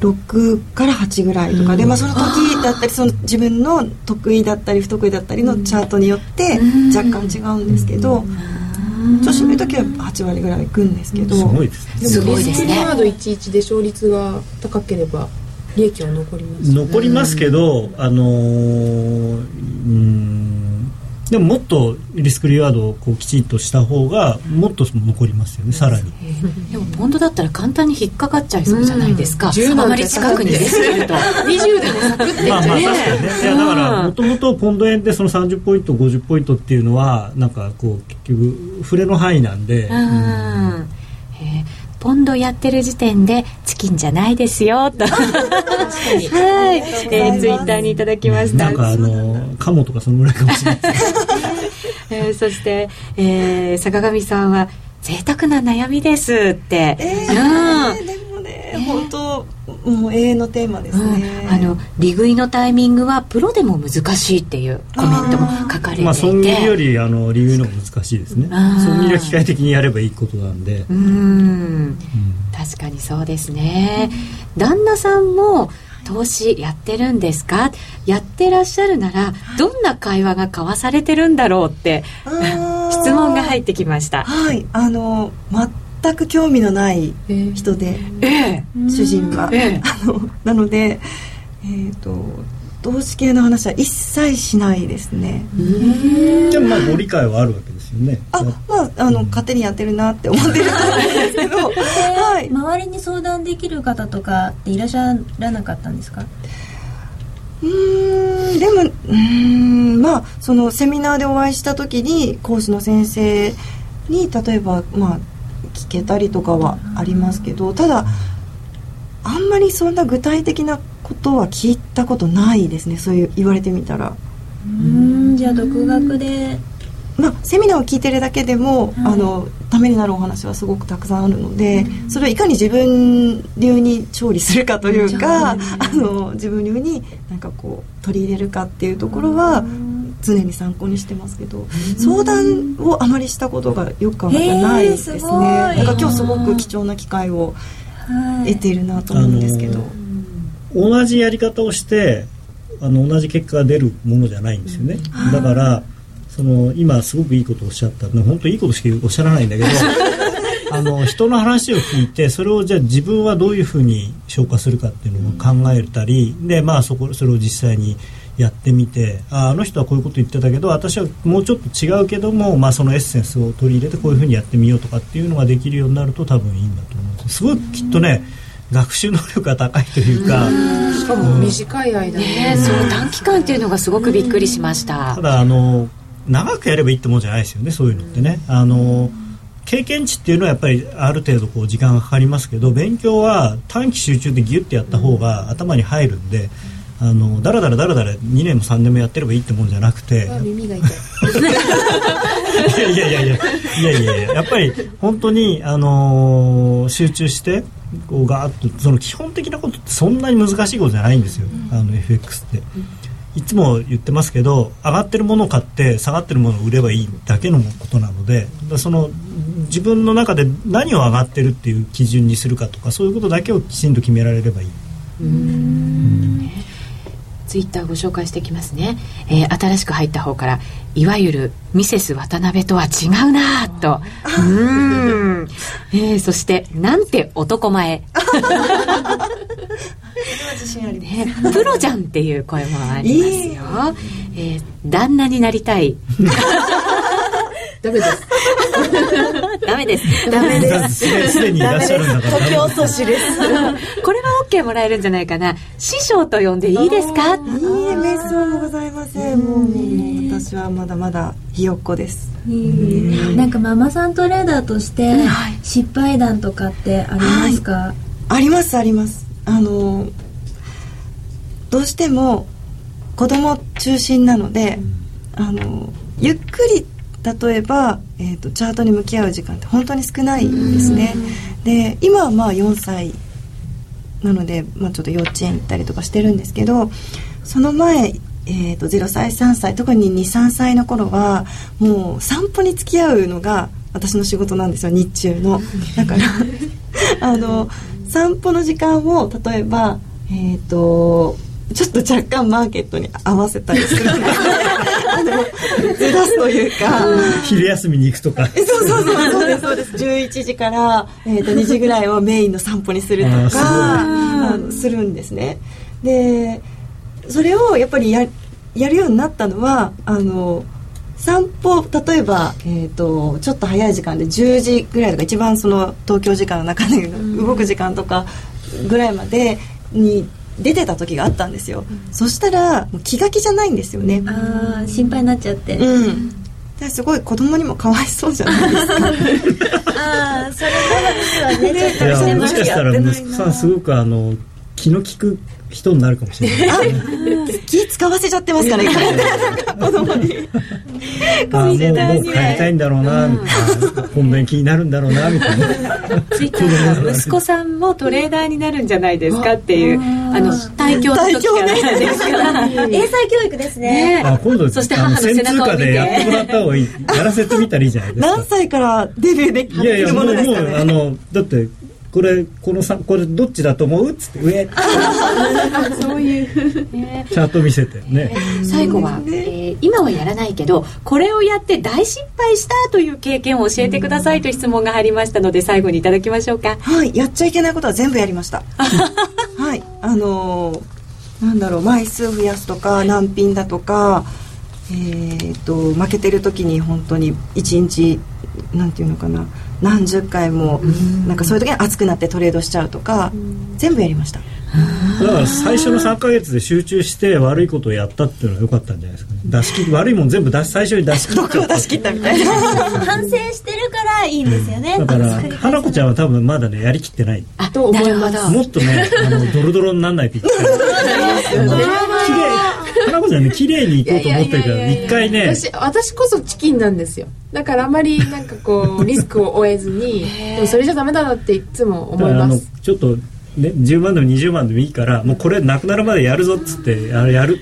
6から8ぐらいとか。で、まあ、その時だったりその自分の得意だったり不得意だったりのチャートによって若干違うんですけど。調子のいい時は8割ぐらいいくんですけど。すごいですね。でもリスクリワード11で勝率が高ければ利益は残ります、残りますけどあのうんでももっとリスクリワードをこうきちんとした方がもっと残りますよねさらに。でもポンドだったら簡単に引っかかっちゃいそうじゃないですか、うん、あまり近くに出すぎると20でもサクってまあまあ確かにね。いやだからもともとポンド円でその30ポイント50ポイントっていうのはなんかこう結局触れの範囲なんで。うん、うんポンドやってる時点でチキンじゃないですよと。はい、えー、ツイッターにいただきました。なんかあのカモとかそのぐらいかもしれない、えー、そして、えー、坂上さんは贅沢な悩みですって、えー、うん、でもね。本当もう永遠のテーマですね、うん、あの利食いのタイミングはプロでも難しいっていうコメントも書かれていて。まあ損切りよりあの利食いの方が難しいですね。損切りは機械的にやればいいことなんで。うん。確かにそうですね、旦那さんも投資やってるんですか？やってらっしゃるならどんな会話が交わされてるんだろうって [LAUGHS] 質問が入ってきました。はい。あの全く興味のない人で、えー、主人は、えー、あのなのでえっ、ー、と投資系の話は一切しないですね。でもまあご理解はあるわけですよね。あまああの、うん、勝手にやってるなって思ってると思うんですけど、はい、周りに相談できる方とかっていらっしゃらなかったんですか？うんでもうんまあそのセミナーでお会いした時に講師の先生に例えばまあ聞けたりとかはありますけどただあんまりそんな具体的なことは聞いたことないですね。そういう言われてみたら。うんじゃあ独学で。まあ、セミナーを聞いてるだけでも、はい、あのためになるお話はすごくたくさんあるので、うん、それをいかに自分流に調理するかというか、あの自分流になんかこう取り入れるかっていうところは常に参考にしてますけど、相談をあまりしたことがよく考えないですね。なんか今日すごく貴重な機会を得ているなと思うんですけど、同じやり方をしてあの同じ結果が出るものじゃないんですよね。だからその今すごくいいことをおっしゃった。本当いいことしかおっしゃらないんだけど [LAUGHS] あの人の話を聞いてそれをじゃあ自分はどういうふうに消化するかっていうのを考えたりでまあそこそれを実際にやってみてああの人はこういうこと言ってたけど私はもうちょっと違うけども、まあ、そのエッセンスを取り入れてこういうふうにやってみようとかっていうのができるようになると多分いいんだと思うんですすごいきっとね学習能力が高いというかしかも短い間ね、その短期間っていうのがすごくびっくりしました。ただあの長くやればいいってもんじゃないですよねそういうのってね。あの経験値っていうのはやっぱりある程度こう時間がかかりますけど勉強は短期集中でギュッてやった方が頭に入るんで、あのだらだらだらだら2年も3年もやってればいいってもんじゃなくて。耳が痛い。[LAUGHS] いやいやいやいやいやいやいややっぱり本当に、あのー、集中してこうガーッとその基本的なことってそんなに難しいことじゃないんですよ、あの FX って。いつも言ってますけど上がってるものを買って下がってるものを売ればいいだけのことなのでその自分の中で何を上がってるっていう基準にするかとかそういうことだけをきちんと決められればいい。うんツイッターご紹介していきますね、えー、新しく入った方からいわゆるミセス渡辺とは違うなと。うん、えー、そしてなんて男前。ね、プロじゃんっていう声もありますよ、えー、旦那になりたい。ダメです。ダメです。ダメです。すでにいらっしゃるんだから。時遅しです。これは OK もらえるんじゃないかな。師匠と呼んでいいですか？いいえめっそうもございません。もう私はまだまだひよっこです。なんかママさんトレーダーとして失敗談とかってありますか、ありますあります。あのどうしても子供中心なので、あのゆっくり例えば、えーと、チャートに向き合う時間って本当に少ないんですね。で今はまあ4歳なので、まあ、ちょっと幼稚園行ったりとかしてるんですけどその前、えーと、0歳3歳特に23歳の頃はもう散歩に付き合うのが私の仕事なんですよ日中の。[LAUGHS] だからあの散歩の時間を例えばえっ、ー、とちょっと若干マーケットに合わせたりする [LAUGHS] あのずらすというか。昼休みに行くとか。そうそうそうそうです。そうです11時から、えー、と2時ぐらいをメインの散歩にするとかあのするんですね。でそれをやっぱりややるようになったのはあの散歩例えば、えーと、ちょっと早い時間で10時ぐらいとか一番その東京時間の中で動く時間とかぐらいまでに出てた時があったんですよ、うん、そしたらもう気が気じゃないんですよね。ああ心配になっちゃって。うん。すごい子供にもかわいそうじゃないですか。[LAUGHS] ああそれねちょっとしてもしかしたら息子さんすごくあの気の利く人になるかもしれない。気使わせちゃってますかね子供にあもうもう帰りたいんだろうなみたいな。本弁気になるんだろうなみたいな。息子さんもトレーダーになるんじゃないですかっていうあの対教の時から。ですから英才教育ですね。あ今度そして母の背中を見て。でやってもらった方がいい。やらせてみたらいいじゃないですか。何歳からデビューできるものですか、ね、いやいやもうもうあのだってこれこのさこれどっちだと思う？っつって上。[LAUGHS] そういう、チャート見せて。ね。最後は、えー、今はやらないけどこれをやって大失敗したという経験を教えてくださいという質問が入りましたので最後にいただきましょうか。はい。やっちゃいけないことは全部やりました。[LAUGHS] はい。あのー、なんだろう枚数増やすとか難品だとかえーと、と負けてる時に本当に1日なんていうのかな何十回もなんかそういう時に熱くなってトレードしちゃうとか全部やりました。だから最初の3か月で集中して悪いことをやったっていうのは良かったんじゃないですかね。出し切悪いもん全部出し最初に出し切った。出し切ったみたいな。反省してるからいいんですよね。だから花子ちゃんは多分まだねやりきってない。あと思いますもっとねあのドロドロにならないといけない綺麗花子ちゃんね綺麗にいこうと思ってるから一回ね。私私こそチキンなんですよ。だからあまりなんかこう [LAUGHS] リスクを負えずにでもそれじゃダメだなっていつも思います。ちょっとね、10万でも20万でもいいからもうこれなくなるまでやるぞっつってあれやる。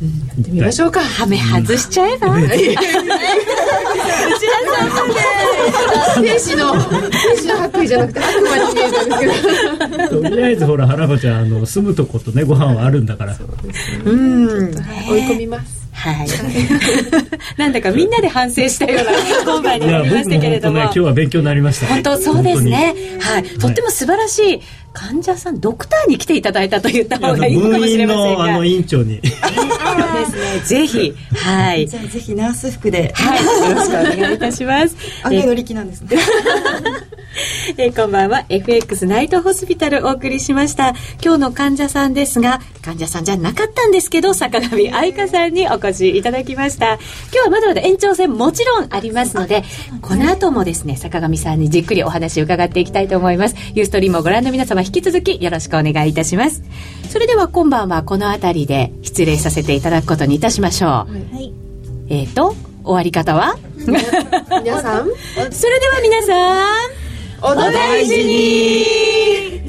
やってみましょうか。はめ外しちゃえば [LAUGHS] [LAUGHS] 天使の天使の白衣じゃなくて白馬に見えたんですけどとりあえずほら花子ちゃんあの住むとことねご飯はあるんだからう、ん追い込みますはい。なんだかみんなで反省したような今晩になりましたけれども。ね、今日は勉強になりました。本当そうですね。はい。とっても素晴らしい患者さん、ドクターに来ていただいたと言った方がいいかもしれませんが。あの院長に。ですね。ぜひ、はい。じゃあぜひナース服で。はい。よろしくお願いいたします。雨乗り気なんですね。えー、こんばんは FX ナイトホスピタルお送りしました今日の患者さんですが患者さんじゃなかったんですけど坂上愛香さんにお越しいただきました今日はまだまだ延長戦もちろんありますのでこの後もですね坂上さんにじっくりお話を伺っていきたいと思いますユーストリームをご覧の皆様引き続きよろしくお願いいたします。それでは今晩はこの辺りで失礼させていただくことにいたしましょう、はい、えっ、ー、と終わり方は？皆さん？[LAUGHS] それでは皆さんお大事に